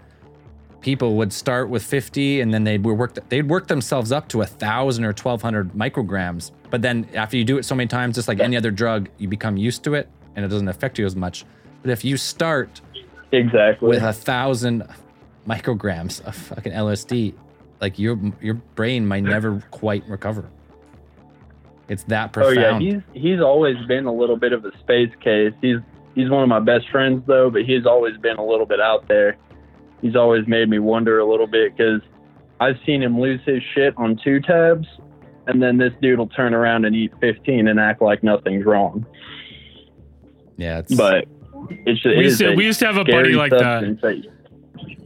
S1: People would start with 50 and then they'd work they'd work themselves up to a thousand or 1200 micrograms. But then after you do it so many times, just like any other drug, you become used to it and it doesn't affect you as much. But if you start
S6: exactly
S1: with a thousand micrograms of fucking LSD, like your your brain might never quite recover. It's that profound.
S6: Oh yeah, he's he's always been a little bit of a space case. He's he's one of my best friends though, but he's always been a little bit out there. He's always made me wonder a little bit because I've seen him lose his shit on two tabs, and then this dude will turn around and eat 15 and act like nothing's wrong.
S1: yeah, it's
S6: But it's just,
S2: We
S6: it
S2: used to- we used to have a buddy like that.
S6: substance that.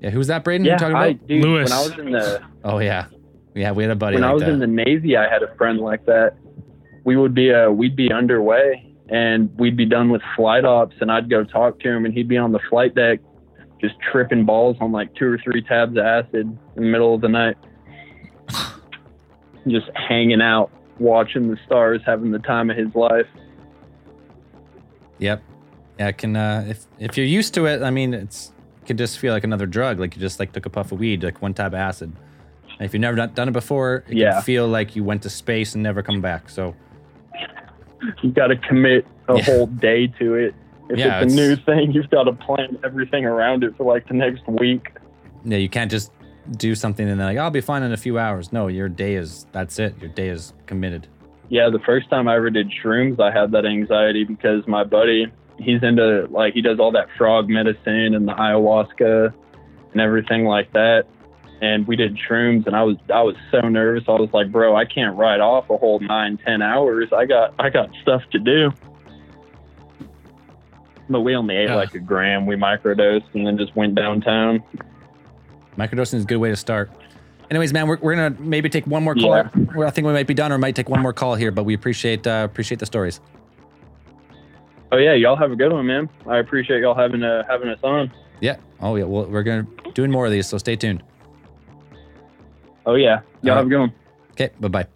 S1: yeah. Who's that, Braden?
S6: Yeah,
S1: you're talking
S6: I,
S1: about?
S6: dude,
S2: Lewis.
S6: when I was in the
S1: Oh yeah, yeah. We had a buddy
S6: when
S1: like
S6: I was
S1: that.
S6: in the Navy, I had a friend like that. We would be uh, we'd be underway and we'd be done with flight ops, and I'd go talk to him, and he'd be on the flight deck, just tripping balls on like two or three tabs of acid in the middle of the night, just hanging out, watching the stars, having the time of his life.
S1: Yep. Yeah, can uh if if you're used to it, I mean it's it can just feel like another drug. Like you just like took a puff of weed, like one tab of acid. And if you've never done, done it before, it
S6: Yeah.
S1: can feel like you went to space and never come back. So
S6: You got to commit a
S1: Yeah.
S6: whole day to it. If
S1: Yeah,
S6: it's a new thing, you've got to plan everything around it for like the next week.
S1: yeah, you can't just do something and then like I'll be fine in a few hours. No, your day is that's it. Your day is committed.
S6: Yeah, the first time I ever did shrooms, I had that anxiety because my buddy, he's into like he does all that frog medicine and the ayahuasca and everything like that. And we did shrooms, and I was I was so nervous. I was like, bro, I can't ride off a whole nine ten hours. I got I got stuff to do. But we only ate
S2: Yeah.
S6: like a gram. We microdosed and then just went downtown.
S1: Microdosing is a good way to start. Anyways, man, we're, we're gonna maybe take one more call.
S6: Yeah.
S1: I think we might be done, or might take one more call here. But we appreciate uh, appreciate the stories.
S6: Oh yeah, y'all have a good one, man. I appreciate y'all having uh, having us on.
S1: Yeah. Oh yeah. Well, we're gonna doing more of these, so stay tuned.
S6: Oh yeah, y'all
S1: All
S6: have a good one.
S1: Okay. Bye bye.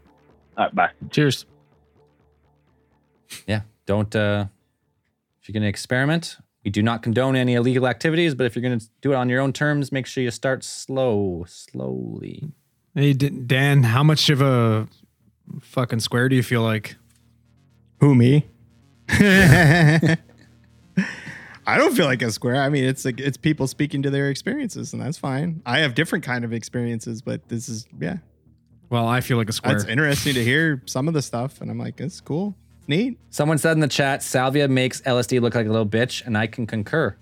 S6: All right, bye.
S2: Cheers.
S1: Yeah. Don't. uh If you're gonna experiment, we do not condone any illegal activities. But if you're gonna do it on your own terms, make sure you start slow, slowly.
S4: Hey, Dan, how much of a fucking square do you feel like?
S3: Who me? I don't feel like a square. I mean, it's like it's people speaking to their experiences, and that's fine. I have different kind of experiences, but this is yeah,
S4: Well, I feel like a square.
S3: it's interesting to hear some of the stuff, and I'm like, it's cool, neat.
S1: Someone said in the chat, Salvia makes LSD look like a little bitch, and I can concur.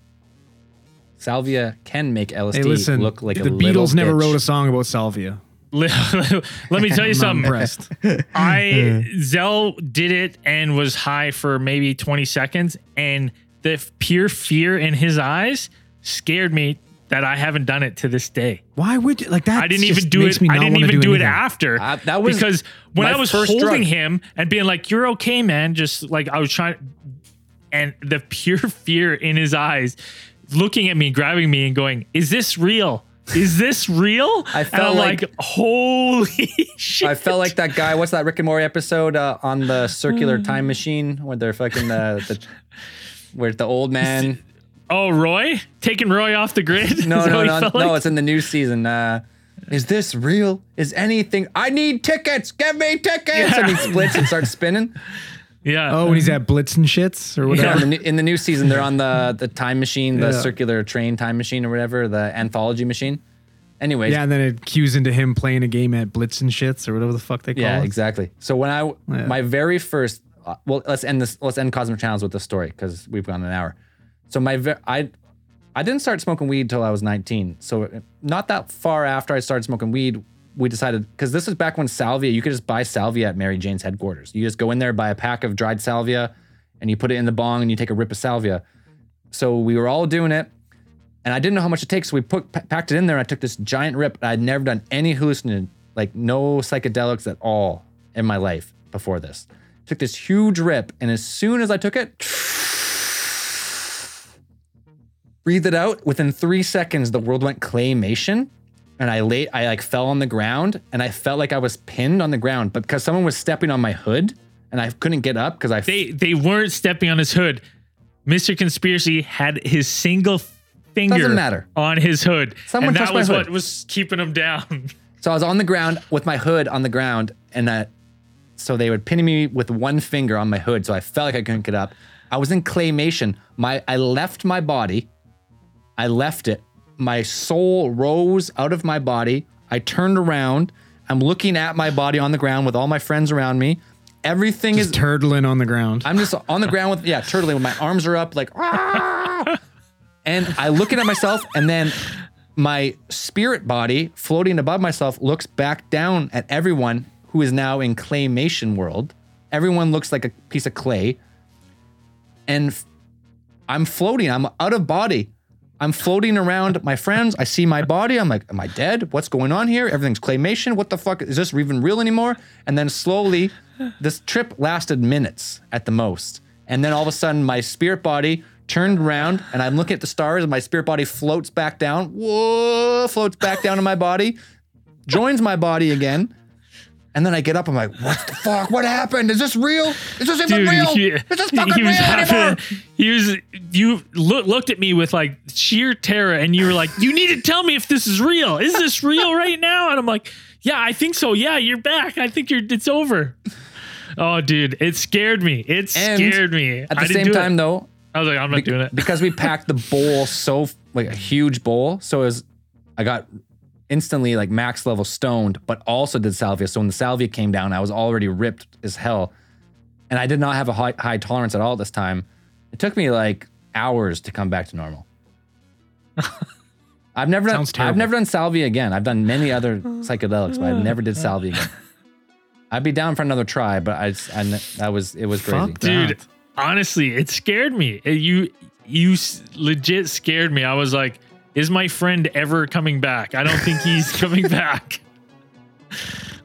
S1: Salvia can make LSD
S4: Hey, listen,
S1: look like
S4: the
S1: a little bitch.
S4: Beatles never
S1: bitch.
S4: wrote a song about salvia.
S2: Let me tell you something.
S4: impressed.
S2: I Zell did it and was high for maybe 20 seconds, and the pure fear in his eyes scared me that I haven't done it to this day.
S4: Why would you like that?
S2: I didn't even do it. I didn't even do, it after.
S1: Uh, that was
S2: because when I was
S1: first
S2: holding
S1: drug.
S2: him and being like, "You're okay, man," just like I was trying, and the pure fear in his eyes, looking at me, grabbing me, and going, "Is this real? Is this real?"
S1: I felt like-
S2: like, "Holy shit!"
S1: I felt like that guy. What's that Rick and Morty episode uh, on the circular time machine where they're fucking uh, the where the old man.
S2: Oh, Roy taking Roy off the grid?
S1: No,
S2: Is that
S1: no, no,
S2: felt
S1: no. It's in the new season. Uh, is this real? Is anything? I need tickets. Give me tickets. And he splits and starts spinning.
S2: yeah.
S4: Oh, when he's at Blips and Chitz or
S1: Yeah,
S4: whatever.
S1: in, the new, in the new season, they're on the the time machine, the
S4: Yeah.
S1: circular train time machine or whatever, the anthology machine. Anyway.
S4: Yeah, and then it cues into him playing a game at Blips and Chitz or whatever the fuck they call
S1: Yeah,
S4: it.
S1: Yeah, exactly. So when I
S4: Yeah.
S1: my very first uh, well, let's end this. Let's end Cosmic Channels with this story because we've gone an hour. So my I I didn't start smoking weed till I was 19. So not that far after I started smoking weed, we decided because this is back when salvia you could just buy salvia at Mary Jane's headquarters. You just go in there buy a pack of dried salvia, and you put it in the bong and you take a rip of salvia. So we were all doing it. And I didn't know how much it takes. So we put pa- packed it in there. And I took this giant rip. I'd never done any hallucinogen, like no psychedelics at all in my life before this. Took this huge rip, and as soon as I took it, breathed it out. Within three seconds, the world went claymation, and I lay. I like fell on the ground, and I felt like I was pinned on the ground. But because someone was stepping on my hood, and I couldn't get up because I
S2: They they weren't stepping on his hood. Mr. Conspiracy had his single finger
S1: Doesn't matter.
S2: on his hood.
S1: Someone
S2: and that
S1: touched my
S2: was
S1: hood.
S2: what was keeping him down.
S1: So I was on the ground with my hood on the ground, and uh, so they would pin me with one finger on my hood, so I felt like I couldn't get up. I was in claymation. My I left my body. I left it. My soul rose out of my body. I turned around. I'm looking at my body on the ground with all my friends around me. Everything
S4: Just
S1: is.
S4: turtling on the ground.
S1: I'm just on the ground with yeah, turtling with my arms are up like "Ah!" and I looking at myself and then my spirit body floating above myself looks back down at everyone who is now in claymation world. Everyone looks like a piece of clay. And f- I'm floating. I'm out of body. I'm floating around my friends. I see my body. I'm like, am I dead? What's going on here? Everything's claymation. What the fuck? Is this even real anymore? And then slowly, this trip lasted minutes at the most. And then all of a sudden, my spirit body turned around and I'm looking at the stars and my spirit body floats back down. Whoa, floats back down to my body, joins my body again. And then I get up. I'm like, what the fuck? What happened? Is this real? Is this even
S2: Dude,
S1: real?
S2: he,
S1: Is this fucking
S2: he was
S1: real anymore?
S2: he was you look, looked at me with like sheer terror and you were like, You need to tell me if this is real. Is this real right now? And I'm like, Yeah, I think so. Yeah, you're back. I think you're it's over. Oh, dude, it scared me. It
S1: And
S2: scared me.
S1: At the
S2: I
S1: same
S2: do it.
S1: time, though,
S2: I was like, I'm not doing it.
S1: because we packed the bowl so like a huge bowl, so it was I got instantly like max level stoned, but also did salvia. So when the salvia came down, I was already ripped as hell, and I did not have a high, high tolerance at all this time. It took me like hours to come back to normal. I've never done.
S4: Sounds
S1: I've never done salvia again. I've done many other psychedelics, but I never did salvia again. I'd be down for another try, but I, just- I that was it was crazy.
S4: Fuck
S2: dude
S4: that.
S2: honestly it scared me you you legit scared me i was like is my friend ever coming back i don't think he's coming back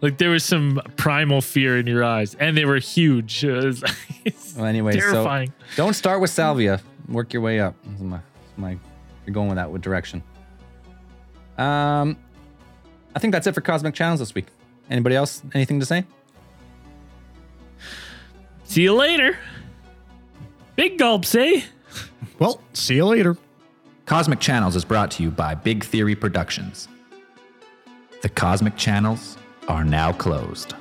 S2: like there was some primal fear in your eyes and they were huge It was- it's
S1: Well, anyway, so Don't start with salvia. Work your way up. This is my, my, you're going with that with direction. Um, I think that's it for Cosmic Channels this week. Anybody else? Anything to say?
S2: see you later big gulps eh
S4: Well, see you later.
S10: Cosmic Channels is brought to you by Big Theory Productions.
S1: The cosmic channels are now closed.